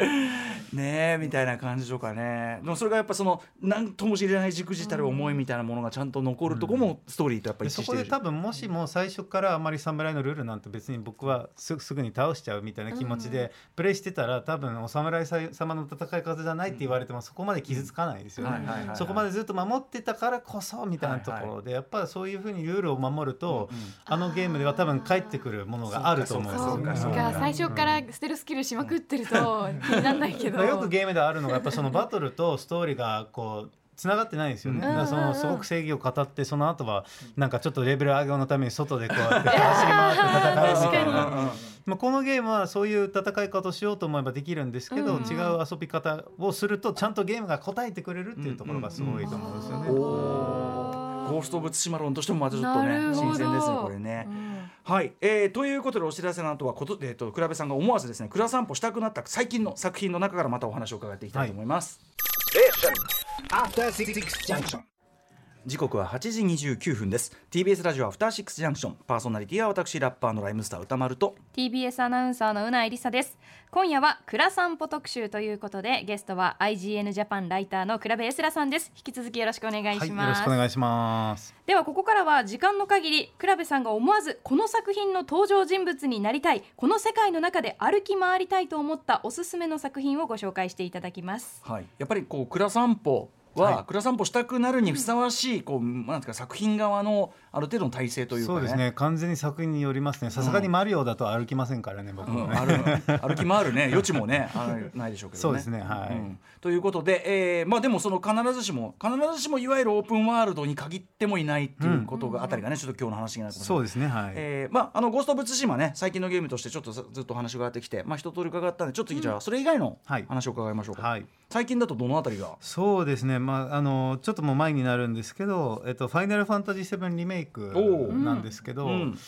ねえみたいな感じとかね。でもそれがやっぱその何とも知れない軸じたる思いみたいなものがちゃんと残るとこもストーリーとやっぱでそこで多分もしも最初からあまり侍のルールなんて別に僕はすすぐに倒しちゃうみたいな気持ちでプレイしてたら多分お侍様の戦い方じゃないって言われてもそこまで傷つかないですよね。そこまでずっと守ってたからこそみたいなところでやっぱりそういうふうにルールを守るとあのゲームでは多分返ってくるものがあると思うんですそう。か。うん最初からステルスキルしまくってると気にならないけど。よくゲームであるのがやっぱそのバトルとストーリーがこうつながってないんですよね。だからそのすごく正義を語ってその後はなんかちょっとレベル上げのために外でこう [laughs] やって走り回って戦うみたいな。まあこのゲームはそういう戦い方をしようと思えばできるんですけど、違う遊び方をするとちゃんとゲームが答えてくれるっていうところがすごいと思うんですよね。ゴースト・オブ・ツシマ論としてもまたちょっとね新鮮ですねこれね。はい、えー、ということでお知らせの後はこと、えー、と倉部さんが思わずですね蔵散歩したくなった最近の作品の中からまたお話を伺っていきたいと思います。はい時刻は8時29分です。TBS ラジオアフターシックスジャンクションパーソナリティは私ラッパーのライムスター歌丸と。TBS アナウンサーのうないりさです。今夜は倉散歩特集ということでゲストは IGN ジャパンライターの倉部エスラさんです。引き続きよろしくお願いはい、しよろます、しくお願いします。ではここからは時間の限り倉部さんが思わずこの作品の登場人物になりたいこの世界の中で歩き回りたいと思ったおすすめの作品をご紹介していただきます。はい、やっぱりこう蔵散歩は、はい。蔵散歩したくなるにふさわしいこうなんていうか作品側のある程度の体制というかね。そうですね、完全に作品によりますね。さすがにマリオだと歩きませんからね、僕うん、もね。歩 [laughs] 歩き回るね。余地もね [laughs] ないでしょうけどね。そうですねはい。ん。ということで、えーまあ、でもその必ずしも必ずしもいわゆるオープンワールドに限ってもいないっていうことがあたりがね、ちょっと今日の話になるそうですね、はい。えーまあ、あのゴースト・オブ・ツシマね最近のゲームとしてちょっとずずっとお話があってきて、まあ、一通り伺ったんでちょっとじゃあそれ以外のはい。話を伺いましょうか、はい。最近だとどのあたりが？そうですね、まあ、あのちょっともう前になるんですけど「えっと、ファイナルファンタジー7リメイク」おうなんですけど、うん。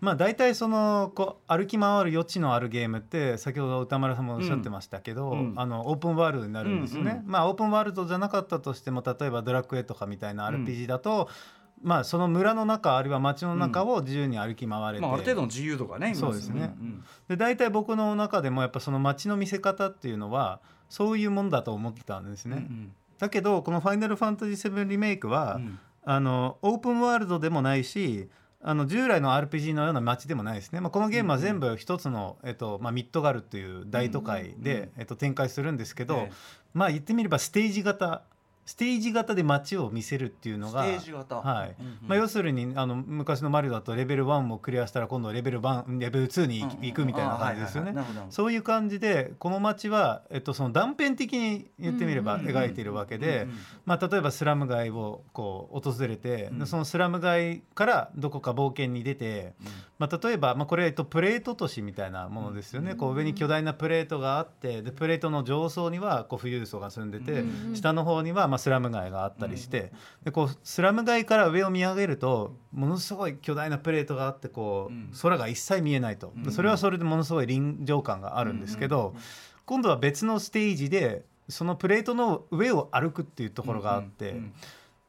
まあ大体そのこう歩き回る余地のあるゲームって先ほど歌丸さんもおっしゃってましたけど、うん。うん。あのオープンワールドになるんですよね。うんうんまあオープンワールドじゃなかったとしても例えばドラクエとかみたいな RPG だと、まあその村の中あるいは街の中を自由に歩き回れて、まあ、ある程度の自由度がねそうですね。んで大体僕の中でもやっぱその街の見せ方っていうのはそういうもんだと思ってたんですうんね。だけどこの「ファイナルファンタジー7リメイクは」うんあのオープンワールドでもないしあの従来の RPG のような街でもないですね、まあ、このゲームは全部一つの、えっとまあ、ミッドガルという大都会で、えっと、展開するんですけど、ええ。まあ言ってみればステージ型ステージ型で街を見せるっていうのがはい。うんうん。まあ、要するにあの昔のマリオだとレベル1をクリアしたら今度はレベル1レベル2に行くみたいな感じですよね。あはいはい。そういう感じでこの街は、えっと、その断片的に言ってみれば描いているわけで、まあ、例えばスラム街をこう訪れて、そのスラム街からどこか冒険に出て、まあ、例えば、まあ、これ、えっと、プレート都市みたいなものですよね、こう上に巨大なプレートがあってでプレートの上層にはこう富裕層が住んでて、下の方にはまあスラム街があったりして、でこうスラム街から上を見上げるとものすごい巨大なプレートがあってこう、うん。空が一切見えないと、でそれはそれでものすごい臨場感があるんですけど、今度は別のステージでそのプレートの上を歩くっていうところがあって、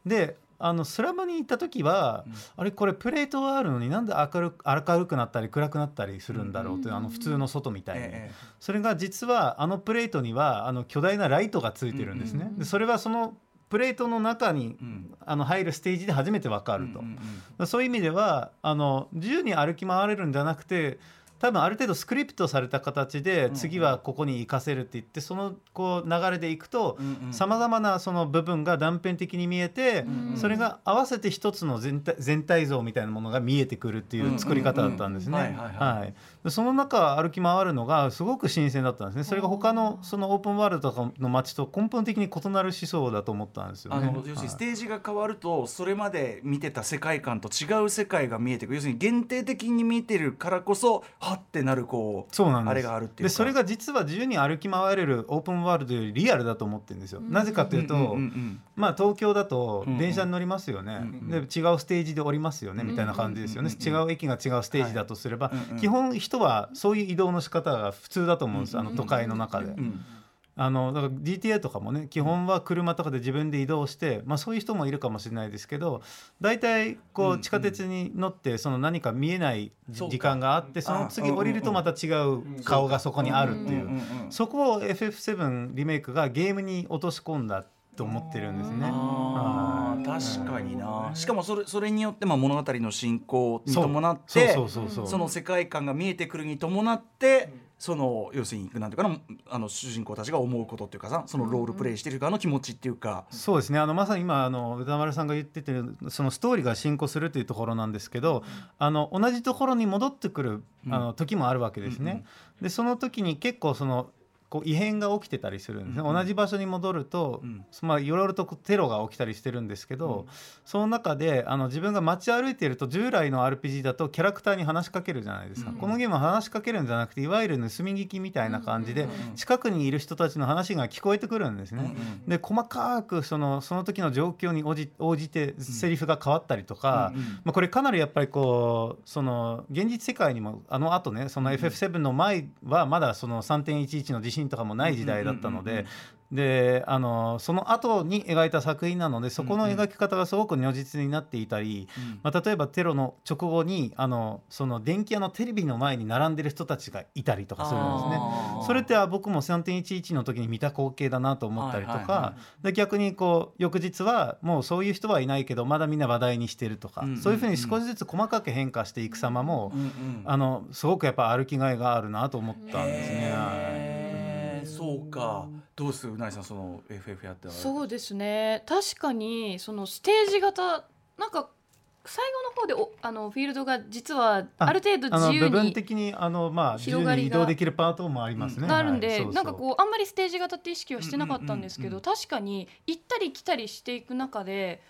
であのスラムに行った時は、あれこれプレートはあるのになんで明るく明るくなったり暗くなったりするんだろうっていう、あの普通の外みたいに、ええそれが実はあのプレートにはあの巨大なライトがついてるんですね、でそれはそのプレートの中に、うん。あの入るステージで初めて分かると、うんうん。そういう意味ではあの自由に歩き回れるんじゃなくて多分ある程度スクリプトされた形でん次はここに行かせるって言ってそのこう流れでいくとさまざまなその部分が断片的に見えてうんそれが合わせて一つの全体全体像みたいなものが見えてくるっていう作り方だったんですね。その中歩き回るのがすごく新鮮だったんですね。それが他のそのオープンワールドとかの街と根本的に異なる思想だと思ったんですよね。あの要するにステージが変わるとそれまで見てた世界観と違う世界が見えてくる。要するに限定的に見てるからこそはってなるこうそうなんあれがあるっていうか。でそれが実は自由に歩き回れるオープンワールドよりリアルだと思ってるんですよ。なぜかというと、うんうんうんまあ、東京だとうんうん電車に乗りますよね、うんで違うステージで降りますよね、みたいな感じですよね、うんうん違う駅が違うステージだとすれば、はい。うんうん基本人はそういう移動の仕方が普通だと思うんです、あの都会の中で。うんあのだから GTA とかもね基本は車とかで自分で移動して、まあ、そういう人もいるかもしれないですけど大体こう地下鉄に乗ってその何か見えない時間があってその次あ降りるとまた違う顔がそこにあるっていう。そこを FF7 リメイクがゲームに落とし込んだと思ってるんですね。あ確かにな。しかもそれそれによってまあ物語の進行に伴ってその世界観が見えてくるに伴ってその要するになんていうかなあの主人公たちが思うことっていうかさそのロールプレイしてる側の気持ちっていうか、そうですね。あのまさに今あの歌丸さんが言っててそのストーリーが進行するというところなんですけど、あの同じところに戻ってくるあの時もあるわけですね。でその時に結構そのこう異変が起きてたりするんですね、うん同じ場所に戻ると、うん。まあ、いろいろとテロが起きたりしてるんですけど、その中であの自分が街歩いていると従来の RPG だとキャラクターに話しかけるじゃないですか、うんこのゲームは話しかけるんじゃなくていわゆる盗み聞きみたいな感じで、近くにいる人たちの話が聞こえてくるんですね。で細かくそのその時の状況に応じ応じてセリフが変わったりとか、うんうん。まあ、これかなりやっぱりこうその現実世界にもあのあとねその FF7 の前はまだその3.11の地震とかもない時代だったのうんうんうんうんで。であのその後に描いた作品なのでそこの描き方がすごく如実になっていたり、まあ、例えばテロの直後にあのその電気屋のテレビの前に並んでる人たちがいたりとかするんですね。それってあ僕も3.11の時に見た光景だなと思ったりとか、で逆にこう翌日はもうそういう人はいないけどまだみんな話題にしてるとか、うんうんそういうふうに少しずつ細かく変化していく様も、うんうんあのすごくやっぱ歩きがいがあるなと思ったんですね。そうか。どうする？うなぎさんその FF やってそうですね。確かにそのステージ型なんか最後の方でおあのフィールドが実はあある程度あの部分自由に的にあのまあ自由広がり移動できるパートもありますね。なるんで、はい。そうそう。なんかこうあんまりステージ型って意識はしてなかったんですけど、うんうんうん確かに行ったり来たりしていく中で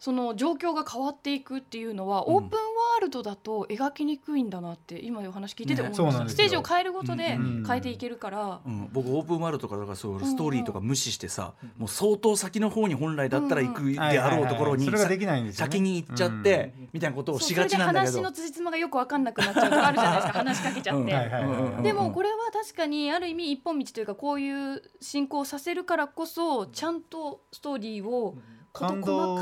その状況が変わっていくっていうのは、うん。オープンワールドだと描きにくいんだなって今お話聞いてて思いました、ねステージを変えることでうん変えていけるから、うん、僕オープンワールドとかだからそううんストーリーとか無視してさ、もう相当先の方に本来だったら行くうんであろうところに先に行っちゃって、みたいなことをしがちなんだけど。それで話の辻褄がよく分かんなくなっちゃうとかあるじゃないですか [laughs] 話しかけちゃって。うんはいはいはい。はいでもこれは確かにある意味一本道というかこういう進行させるからこそちゃんとストーリーを事感動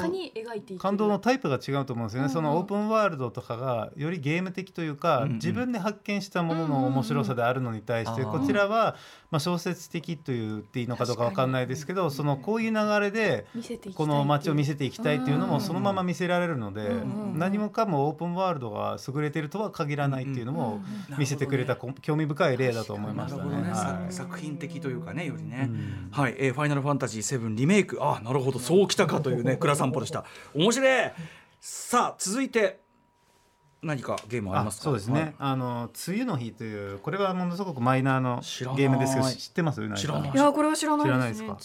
感動のタイプが違うと思うんですよね、うんうん。そのオープンワールドとかがよりゲーム的というか、うんうん。自分で発見したものの面白さであるのに対して、こちらは、まあ、小説的と言っていいのかどうかわかんないですけどそのこういう流れでこの街を見せていきたいっていうのうんもそのまま見せられるので、何もかもオープンワールドが優れてるとは限らないっていうのもうん見せてくれたこ興味深い例だと思いましたね。ね、はい。さ作品的というかねよりね、うん。はい、えーファイナルファンタジー7リメイク。あなるほど。そうきたかというね [laughs] 倉散歩でした。面白い。さあ続いて何かゲームありあますか？そうですね、はい。あの梅雨の日というこれはものすごくマイナーのゲームですけど知ってます？知らない。いやこれは知らないですね。知らない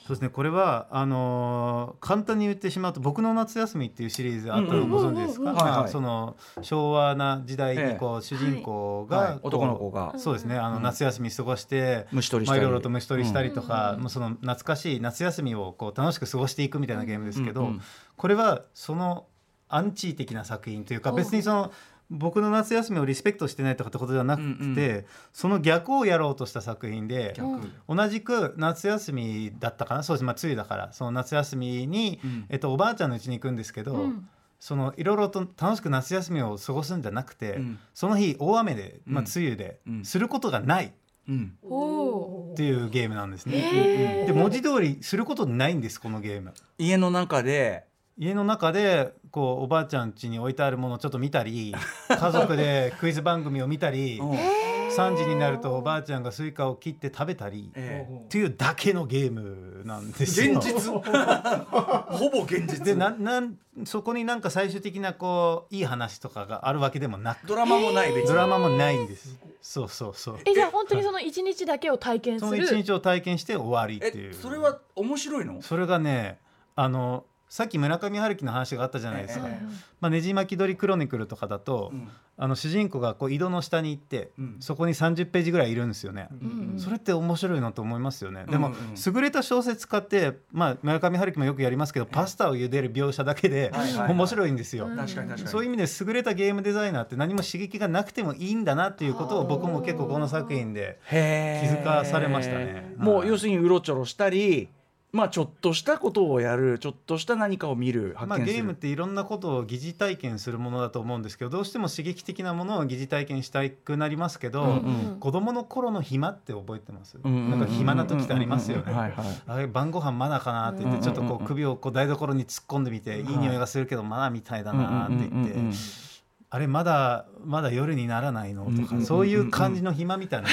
そうですね。これはあのー簡単に言ってしまうと「僕の夏休み」っていうシリーズあったのご存知ですか、その昭和な時代にこう、主人公が、はい。男の子が。そうですね。あのうん。夏休み過ごして、虫取りしたり。まあいろいろと虫取りしたりとか、うんもうその懐かしい夏休みをこう楽しく過ごしていくみたいなゲームですけど、うんうん。これはそのアンチー的な作品というか別にその僕の夏休みをリスペクトしてないとかってことではなくて、うんうん。その逆をやろうとした作品で逆。同じく夏休みだったかな？そうです。まあ梅雨だから。その夏休みに、うん。えっと、おばあちゃんの家に行くんですけど、うん。そのいろいろと楽しく夏休みを過ごすんじゃなくて、うん。その日大雨で、まあ、うん。梅雨で、うん。することがないうん。おっていうゲームなんですね。で文字通りすることないんですこのゲーム。家の中で家の中でこうおばあちゃん家に置いてあるものをちょっと見たり [laughs] 家族でクイズ番組を見たりうん3時になるとおばあちゃんがスイカを切って食べたりええっていうだけのゲームなんですよ。現実 [laughs] ほぼ現実でななんそこになんか最終的なこういい話とかがあるわけでもなくドラマもない別にドラマもないんです。そうそうそう。えじゃあ本当にその一日だけを体験すそのある一日を体験して終わりっていう。えそれは面白いの？それがねあのさっき村上春樹の話があったじゃないですか。ええ。まあ、ねじ巻き鳥クロニクルとかだと、うん。あの主人公がこう井戸の下に行って、うん。そこに30ページぐらいいるんですよね。うんそれって面白いなと思いますよね。でも、うんうん優れた小説家って、まあ、村上春樹もよくやりますけど、パスタを茹でる描写だけで面白いんですよ。そういう意味で優れたゲームデザイナーって何も刺激がなくてもいいんだなっていうことを僕も結構この作品で気づかされましたね。はい。もう要するにうろちょろしたりまあちょっとしたことをやるちょっとした何かを見る発まあ、ゲームっていろんなことを疑似体験するものだと思うんですけどどうしても刺激的なものを疑似体験したくなりますけど、うんうん。子供の頃の暇って覚えてます、うんうんうんなんか暇な時ってありますよね。あれ晩ご飯まだかなって言ってちょっとこう首をこう台所に突っ込んでみてい。い匂いがするけどまだみたいだなって言ってあれまだまだ夜にならないの？とかそういう感じの暇みたいな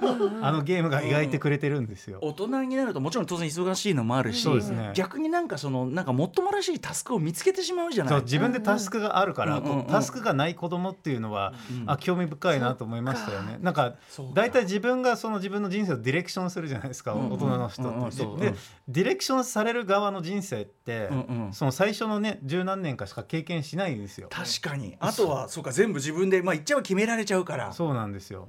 のをあのゲームが描いてくれてるんですよ。大人になるともちろん当然忙しいのもあるし、そうですね。逆になんかそのなんかもっともらしいタスクを見つけてしまうじゃない？そう自分でタスクがあるから、タスクがない子供っていうのは、うんあ興味深いなと思いましたよね。なんか大体自分がその自分の人生をディレクションするじゃないですか、大人の人って。でうんディレクションされる側の人生って、その最初のね十何年かしか経験しないんですよ。確かに。あとはそうか全部自分でまあ言っちゃえば決められちゃうからそうなんですよ。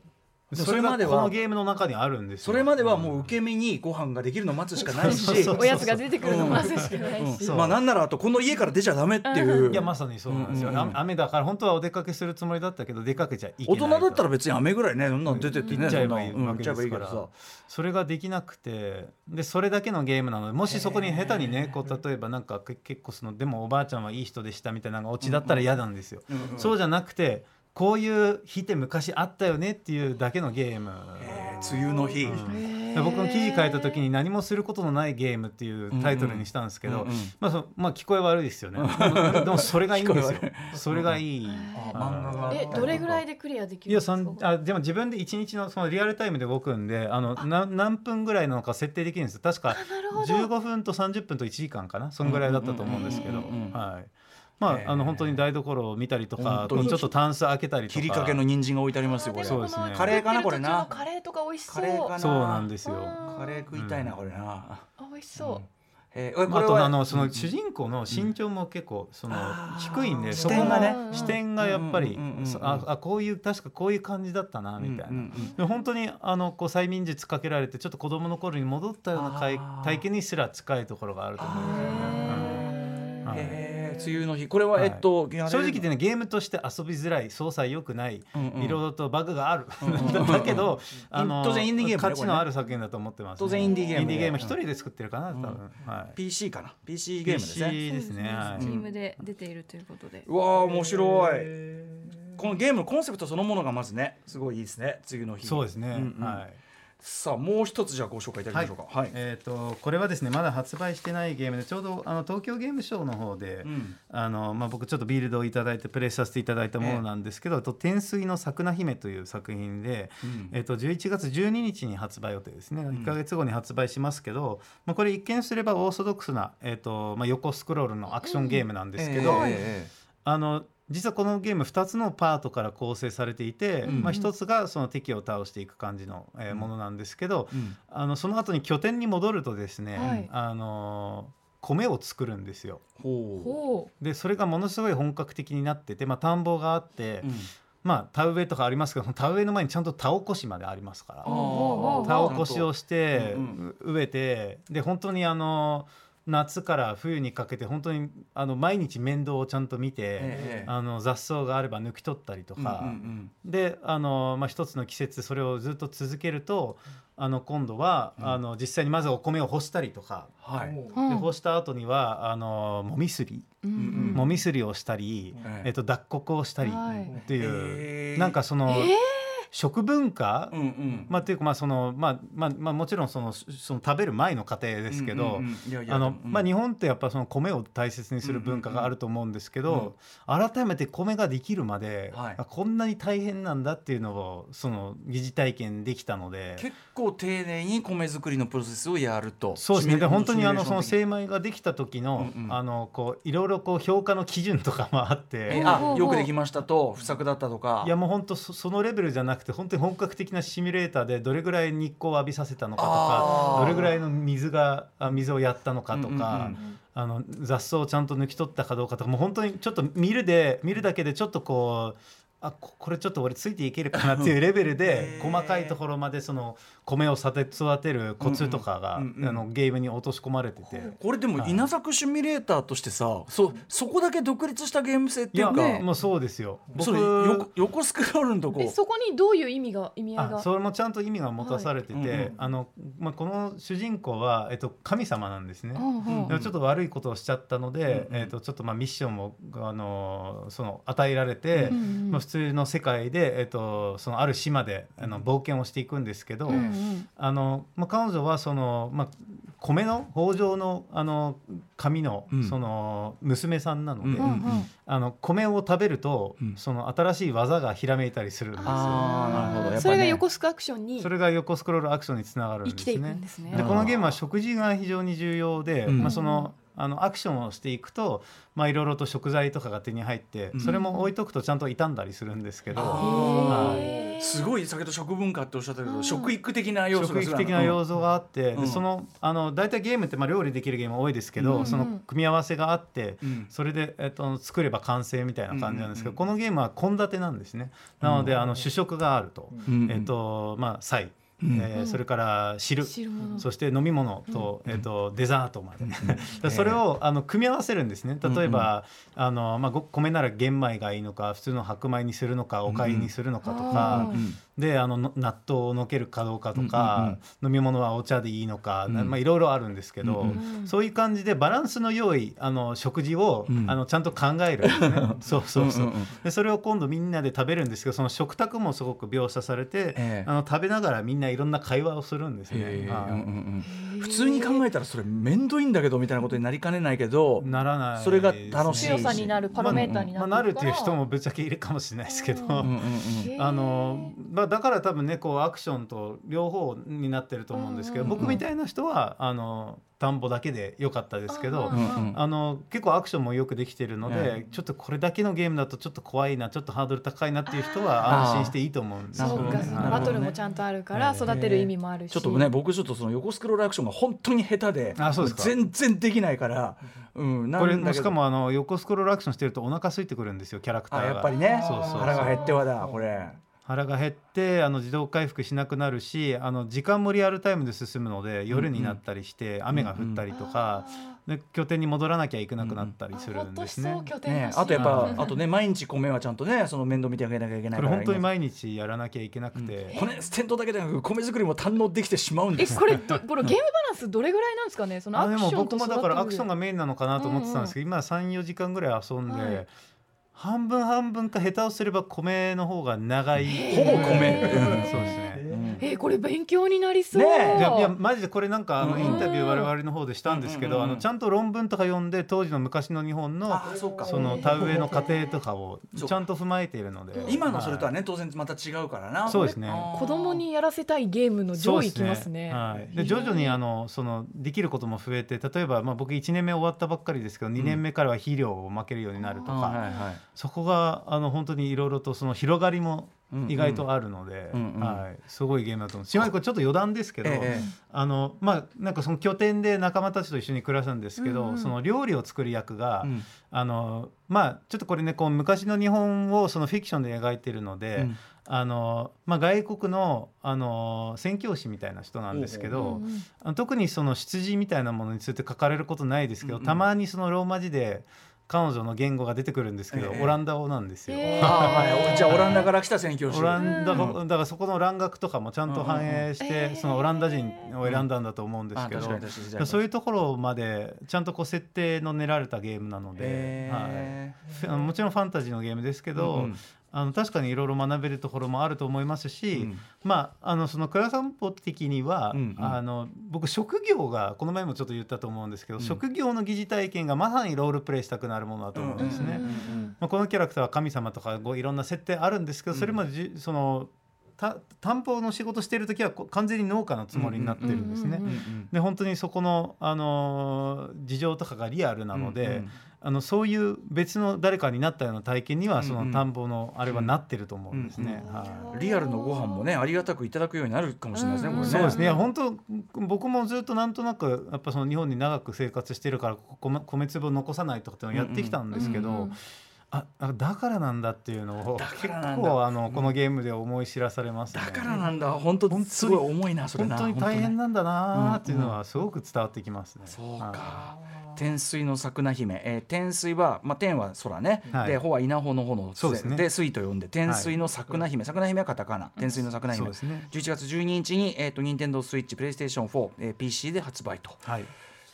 それまでははこのゲームの中にあるんですよ。それまではもう受け身にご飯ができるのを待つしかないし。おやつが出てくるの待つしかないし、まあなんならあとこの家から出ちゃダメっていう。いやまさにそうなんですよ、雨だから本当はお出かけするつもりだったけど出かけちゃいけない大人だったら別に雨ぐらいねそんなの出てってね行っちゃえばいいから。それができなくて。でそれだけのゲームなのでもしそこに下手にねこう例えばなんかけ結構そのでもおばあちゃんはいい人でしたみたいなのがオチだったら嫌なんですよ、そうじゃなくてこういう日って昔あったよねっていうだけのゲーム、えー。梅雨の日、うん。で僕の記事書いた時に何もすることのないゲームっていうタイトルにしたんですけど、うんうん。まあそまあ聞こえ悪いですよね。[laughs] でもそれがいいんですよそれがいい、あ漫画が。えどれぐらいでクリアできるいやんですか？そんあでも自分で1日のそのリアルタイムで動くんであ。のな何分ぐらいなのか設定できるんですよ。確かなるほど。15分と30分と1時間かな？そんぐらいだったと思うんですけど、うんうんうんうん。はいまああの本当に台所を見たりとかちょっとタンス開けたりとか。切りかけの人参が置いてありますよこれそうですね。カレーかな。これなカレーとか美味しそう。カレーかな。そうなんですよ。カレー食いたいなこれな、あ美味しそう、えー、まあ、あとあのその主人公の身長も結構その低いんで、そこがね。視点がやっぱり、ああこういう確かこういう感じだったなみたいな、で本当にあのこう催眠術かけられてちょっと子供の頃に戻ったような体体験にすら近いところがあると思うんですよね。うんはい梅雨の日。これは、えっと正直言ってねゲームとして遊びづらい操作良くないいろいろとバグがある。だけどあの当然インディーゲーム価値のある作品だと思ってます当然インディーゲームインディーゲーム一人で作ってるかな多分。はい PC かな？PC ゲームですね。PC ですね。スチームで出ているということで。うわ面白い。このゲームのコンセプトそのものがまずねすごいいいですね。梅雨の日。そうですね。はいさあもう一つじゃあご紹介いただきましょうか。はい。えっ、とこれはですねまだ発売してないゲームでちょうどあの東京ゲームショウの方で、うん。あのまあ僕ちょっとビルドをいただいてプレイさせていただいたものなんですけど、と天水の桜姫という作品で、うん。えっ、と11月12日に発売予定ですね。1ヶ月後に発売しますけど、まあこれ一見すればオーソドックスなえっ、とまあ横スクロールのアクションゲームなんですけど、ええ。あの実はこのゲーム2つのパートから構成されていて、うん。まあ、1つがその敵を倒していく感じの、えーものなんですけど、うん。あのその後に拠点に戻るとですね、はい。あの米を作るんですよ。ほう。ほでそれがものすごい本格的になってて、まあ、田んぼがあって、うん。まあ、田植えとかありますけど [laughs] 田植えの前にちゃんと田起こしまでありますから。田起こしをしてうんう植えてで本当にあの夏から冬にかけて本当にあの毎日面倒をちゃんと見て、ええあの雑草があれば抜き取ったりとか、うんうんであの、まあ、一つの季節それをずっと続けるとあの今度は、うん。あの実際にまずお米を干したりとか、はい。うで干した後にはあのもみすり、うんうん。もみすりをしたり、ええ。えっと、脱穀をしたりはい。っていう、えーなんかその、食文化、うんうん。まあ、っていうかまあその、まあまあまあ、もちろんそのその食べる前の過程ですけど、あのうんまあ、日本ってやっぱその米を大切にする文化があると思うんですけど、改めて米ができるまで、はいあこんなに大変なんだっていうのをその疑似体験できたので。結構丁寧に米作りのプロセスをやると。そうですね。で本当にあのその精米ができた時の、うんうんあのこういろいろこう評価の基準とかもあって、えあよくできましたと不作だったとか。いやもう本当そそのレベルじゃなくて本当に本格的なシミュレーターでどれぐらい日光を浴びさせたのかとかどれぐらいの水があ水をやったのかとか、あの雑草をちゃんと抜き取ったかどうかとかもう本当にちょっと見るで見るだけでちょっとこうあここれちょっと俺ついていけるかなっていうレベルで細かいところまでその米を育て育てるコツとかが、うんうんあのゲームに落とし込まれてて。これでもはい。稲作シミュレーターとしてさ、そそこだけ独立したゲーム性っていやいうか、もうそうですよ。それ横横スクロールのとこ。えそこにどういう意味が意味合いが？あそれもちゃんと意味が持たされてて、はい。うんうん。あのまあ、この主人公は、えっと、神様なんですね。うんうんちょっと悪いことをしちゃったので、うんうんえっとちょっとまあミッションをあのその与えられて、うんうんまあ、普通の世界で、えっとそのある島であの冒険をしていくんですけど、うんうんあのまあ、彼女はその、まあ、米の北条のあの神のうん。その娘さんなので、うんうんうん。あの米を食べると、うん。その新しい技がひらめいたりするんですよ。なるほど。やっぱね。それが横スクアクションにそれが横スクロールアクションにつながるん生きていくですねん。ですね。でこのゲームは食事が非常に重要で、うん。まあ、そのあのアクションをしていくとまあいろいろと食材とかが手に入って、うん。それも置いとくとちゃんと傷んだりするんですけど、あはいすごい先ほど食文化っておっしゃったけど、うん。食育的な要素が食育的な要素があって、うん。でそのあの大体ゲームってまあ料理できるゲーム多いですけど、うん。その組み合わせがあって、うん。それで、えっと、作れば完成みたいな感じなんですけど、うん。このゲームは献立なんですね。なので、あの主食があると、うん。えっとまあ菜、うん。えーそれから汁。そして飲み物と,、えっとデザートまで、で [laughs] それをあの組み合わせるんですね。例えば、あのまあ、ご米なら玄米がいいのか普通の白米にするのかおかゆにするのかとか、うんであのの納豆をのけるかどうかとか、飲み物はお茶でいいのか、うん。まあ、いろいろあるんですけど、うんうん。そういう感じでバランスの良いあの食事を、うん。あのちゃんと考えるんですね。[laughs] そうそうそう,、でそれを今度みんなで食べるんですけどその食卓もすごく描写されて、ええ。あの食べながらみんないろんな会話をするんですね。へーはいうんうん。うん普通に考えたらそれ面倒いんだけどみたいなことになりかねないけどならないそれが楽しい。強さになるパロメーターにまあ、なるからなるっていう人もぶっちゃけいるかもしれないですけど、あのまあ、だから多分ねこうアクションと両方になってると思うんですけど、うんうんうん。僕みたいな人はあの田んぼだけで良かったですけど、うんうんあの結構アクションもよくできてるので、えちょっとこれだけのゲームだとちょっと怖いなちょっとハードル高いなっていう人は安心していいと思うんですよね。バトルもちゃんとあるから育てる意味もあるし、ちょっとね僕ちょっとその横スクロールアクションが本当に下手であそうですか。全然できないから、うん、これだけど。しかもあの横スクロールアクションしてるとお腹空いてくるんですよキャラクターあがやっぱりね。そうそうそう。腹が減ってはだこれ腹が減ってあの自動回復しなくなるしあの時間もリアルタイムで進むので夜になったりして雨が降ったりとか、で拠点に戻らなきゃいけなくなったりするんですね。ほっとしそう拠点だし、ねあとやっはぱあとね毎日米はちゃんとねその面倒見てあげなきゃいけないから。これ本当に毎日やらなきゃいけなくて、骨戦闘だけでなく米作りも堪能できてしまうんですえこれどこれゲームバランスどれぐらいなんですかね？そのアあでもクションと僕もだからアクションががメインなのかなと思ってたんですけど、今34時間ぐらい遊んで、はい半分半分か下手をすれば米の方が長い。ほぼ米。うんそうですね。えー。これ勉強になりそう、ねえ。いやいやマジでこれなんかあのうん。インタビュー我々の方でしたんですけど、うん。あのちゃんと論文とか読んで当時の昔の日本のあその田植えの過程とかをちゃんと踏まえているので。今のそれとはね当然また違うからな。そうですね。子供にやらせたいゲームの上位いきますね。はい、で徐々にあのそのできることも増えて例えば、まあ、僕1年目終わったばっかりですけど、2年目からは肥料をまけるようになるとか、はいはいそこがあの本当にいろいろとその広がりも意外とあるので、うんうん。はい、すごいゲームだと思う。ちなみにこれちょっと余談ですけど、ええあのまあなんかその拠点で仲間たちと一緒に暮らすんですけど、うんうん。その料理を作る役が、うん。あのまあちょっとこれねこう昔の日本をそのフィクションで描いてるので、うん。あのまあ、外国のあの宣教師みたいな人なんですけど、うんうん特にその出自みたいなものについて書かれることないですけど、うんうん。たまにそのローマ字で彼女の言語が出てくるんですけど、ええ。オランダ語なんですよ。えー。あ [laughs] はい。じゃあオランダから来た宣教師。オランダ語、うん。だからそこの蘭学とかもちゃんと反映して、うんうんうん。そのオランダ人を選んだんだと思うんですけど、あ確かに確かにそういうところまでちゃんとこう設定の練られたゲームなので、へはい、もちろんファンタジーのゲームですけど、うんうんあの確かにいろいろ学べるところもあると思いますし、うん。まああのその倉散歩的には、うんうん。あの僕職業がこの前もちょっと言ったと思うんですけど、うん。職業の疑似体験がまさにロールプレイしたくなるものだと思うんですね。まあ、このキャラクターは神様とかこういろんな設定あるんですけど、それもじそのた担保の仕事してる時は完全に農家のつもりになってるんですね。で本当にそこの、あのー事情とかがリアルなので、うんうんあのそういう別の誰かになったような体験にはそうんうん。の田んぼのあれはなってると思うんですね。リアルのご飯もねありがたくいただくようになるかもしれないですね、うんこれね。そうですねいや本当僕もずっとなんとなくやっぱその日本に長く生活してるから米粒を残さないとかっていうのをやってきたんですけど、うんうんああだからなんだっていうのをだ結からなんだ。構あのこのゲームで思い知らされますね。だからなんだ。本当すごい重いなそれな。本当に大変なんだなーっていうのうんはすごく伝わってきますね。そうはい。か天水の桜姫、えー、天水は、まあ、天は空ね、はい。で穂は稲穂の穂のそうですね。水と呼んで天水の桜姫、桜姫はカタカナ。天水の桜姫、そうですね。11月12日に、えー、と任天堂スイッチプレイステーション4、えー、PC で発売と。はい。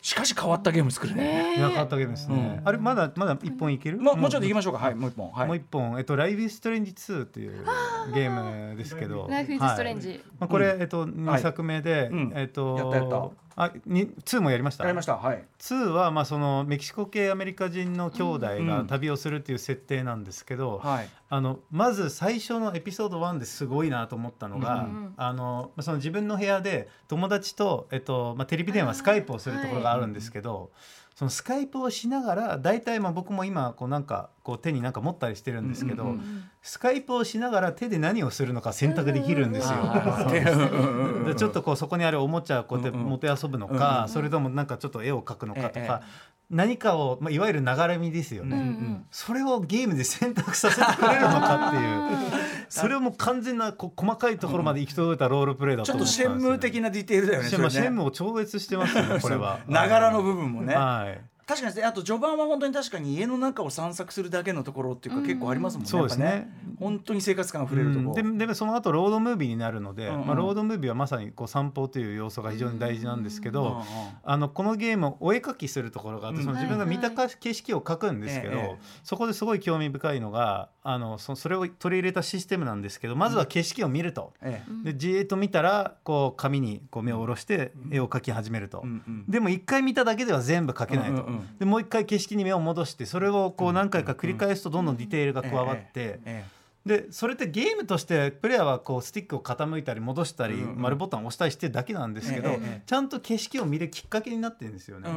しかし変わったゲーム作るね。いや変わったゲームですね。うん。あれまだまだ一本いける？まもうちょっといきまましょうか。はいもう一本。はい。もう一本。えっとライフイズストレンジ2っていうゲームですけど、ライフストレンジ、はい。まあこれえっと二作目でうん。えっとやったやったあに2もやりました？やりました。はい。2はまあそのメキシコ系アメリカ人の兄弟がうん旅をするっていう設定なんですけど、はい。あのまず最初のエピソード1ですごいなと思ったのが、うんあのまあその自分の部屋で友達と、えっとまあ、テレビ電話スカイプをするところがあるんですけど、そのスカイプをしながら大体まあ僕も今こうなんかこう手になんか持ったりしてるんですけど、うんうんスカイプをしながら手で何をするのか選択できるんですよ。[laughs] でちょっとこうそこにあるおもちゃをこうやってもてあそぶのうんか、うんそれともなんかちょっと絵を描くのかとええか、何かを、まあ、いわゆる流れ見ですよね、うんうん。それをゲームで選択させてくれるのかっていう。[laughs] それをもう完全なこう細かいところまで行き届いたロールプレイだとちょっと思ったんですよ、シェンムー的なディテールだよねシェンムそれね。シェンムを超越してますよねこれは。[laughs] ながらの部分もね。はい確かにあと序盤は本当に確かに家の中を散策するだけのところっていうか結構ありますもんね。そうですね。本当に生活感あふれるとこ。ろ。うん。ででその後ロードムービーになるので、うんうん。まあ、ロードムービーはまさにこう散歩という要素が非常に大事なんですけど、うんうんあのこのゲームをお絵描きするところがあって、うん。その自分が見たか景色を描くんですけど、ええそこですごい興味深いのがあのそそれを取り入れたシステムなんですけどまずは景色を見ると。ええ。でじーっと見たらこう紙にこう目を下ろして絵を描き始めると、うんうんでも一回見ただけでは全部描けないと、うんうんうんでもう一回景色に目を戻してそれをこう何回か繰り返すとどんどんディテールが加わって、えでそれってゲームとしてプレイヤーはこうスティックを傾いたり戻したり、丸ボタンを押したりしてるだけなんですけど、ちゃんと景色を見るきっかけになってるんですよね。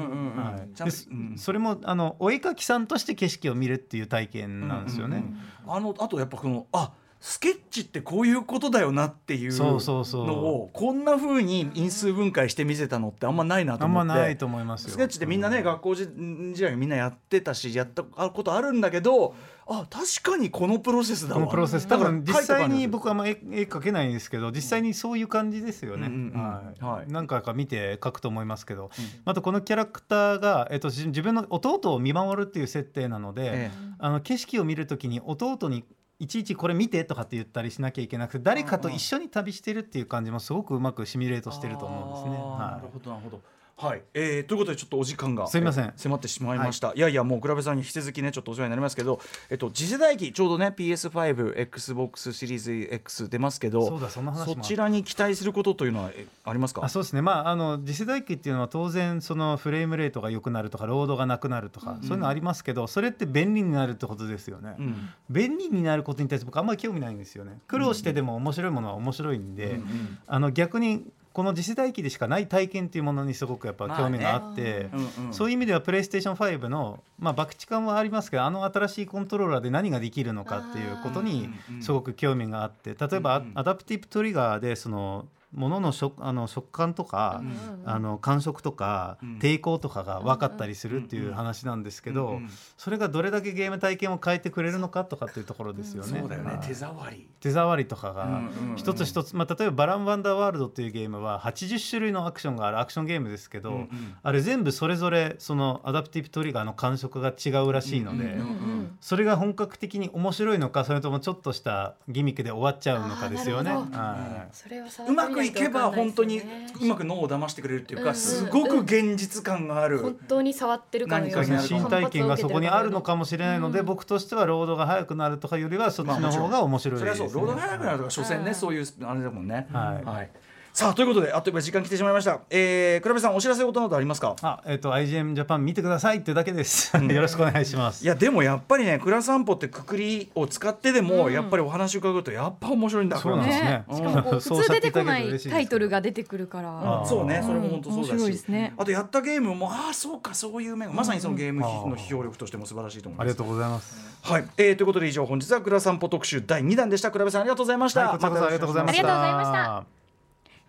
それもあのお絵描きさんとして景色を見るっていう体験なんですよね。あのあとやっぱこのあスケッチってこういうことだよなっていうのをこんな風に因数分解して見せたのってあんまないなとあん思って。まないと思いますよ。スケッチってみんなね、学校時時代みんなやってたしやったことあるんだけどあ確かにこのプロセスだわ。このプロセス。だから実際に僕はあんま絵絵描けないんですけど実際にそういう感じですよね、うんうんうん。はい。はい。何回か見て描くと思いますけど、あとこのキャラクターが、えっと、じ自分の弟を見守るっていう設定なので、え。あの景色を見るときに弟にいちいちこれ見てとかって言ったりしなきゃいけなくて誰かと一緒に旅してるっていう感じもすごくうまくシミュレートしてると思うんですね。はあーなるほどなるほどはい、えー、ということでちょっとお時間がすいません。えー迫ってしまいました、い、やいやもう倉部さんに引き続きねちょっとお世話になりますけど、えっと、次世代機ちょうどね PS5XBOX シリーズ X 出ますけどそうだそんな話そちらに期待することというのはえありますか？あそうですね、まあ、あの次世代機っていうのは当然そのフレームレートが良くなるとかロードがなくなるとか、そういうのありますけどそれって便利になるってことですよね、うん。便利になることに対して僕あんまり興味ないんですよね。苦労してでも面白いものは面白いんで、ん。あの逆にこの次世代機でしかない体験っていうものにすごくやっぱ興味があって、うんうん。そういう意味ではプレイステーション5の、まあ、博打感はありますけどあの新しいコントローラーで何ができるのかっていうことにすごく興味があって例えばアダプティブトリガーでそのものの食あの食感とか、うんあの感触とか、うん。抵抗とかが分かったりするっていう話なんですけど、うんうん。それがどれだけゲーム体験を変えてくれるのかとかっていうところですよね。そうだよね。はい手触り。手触りとかが一つ一つ、まあ、例えば「バラン・ワンダーワールド」っていうゲームは80種類のアクションがあるアクションゲームですけど、うんうん。あれ全部それぞれそのアダプティブトリガーの感触が違うらしいので、うんうんうんそれが本格的に面白いのかそれともちょっとしたギミックで終わっちゃうのかですよね。あーなるほどはいそれはうまくいけば本当にうまく脳を騙してくれるっていうか、うんすごく現実感がある、本当に触ってるかのような新体験がそこにあるのかもしれないので、うん。僕としてはロードが速くなるとかよりはそっちの方が面白いそです、ねれはそうロードが速くなるとか所詮ね、うん。そういうあれだもん。ねはいさあということであっという間に時間来てしまいました。えー、倉部さんお知らせことなどありますか？あ、えっ、と IGM ジャパン見てくださいっていうだけです。よろしくお願いします。いやでもやっぱりね「倉散歩」ってくくりを使ってでも、やっぱりお話伺うとやっぱ面白いんだ。そうなんですね。うん。しかもこうそう普通出てこないタイトルが出てくるから。うんそうねそれも本当そうだし、面白いですね。あとやったゲームもああそうかそういう面まさにそのゲームの批評力としても素晴らしいと思います。ありがとうございます。はい、えー、ということで以上本日は倉散歩特集第2弾でした。倉部さんありがとうございました、はい、こちらこそありがとうございました。ありがとうございました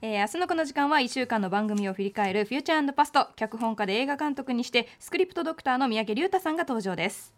えー明日のこの時間は1週間の番組を振り返る「フューチャーパスト」脚本家で映画監督にしてスクリプトドクターの三宅龍太さんが登場です。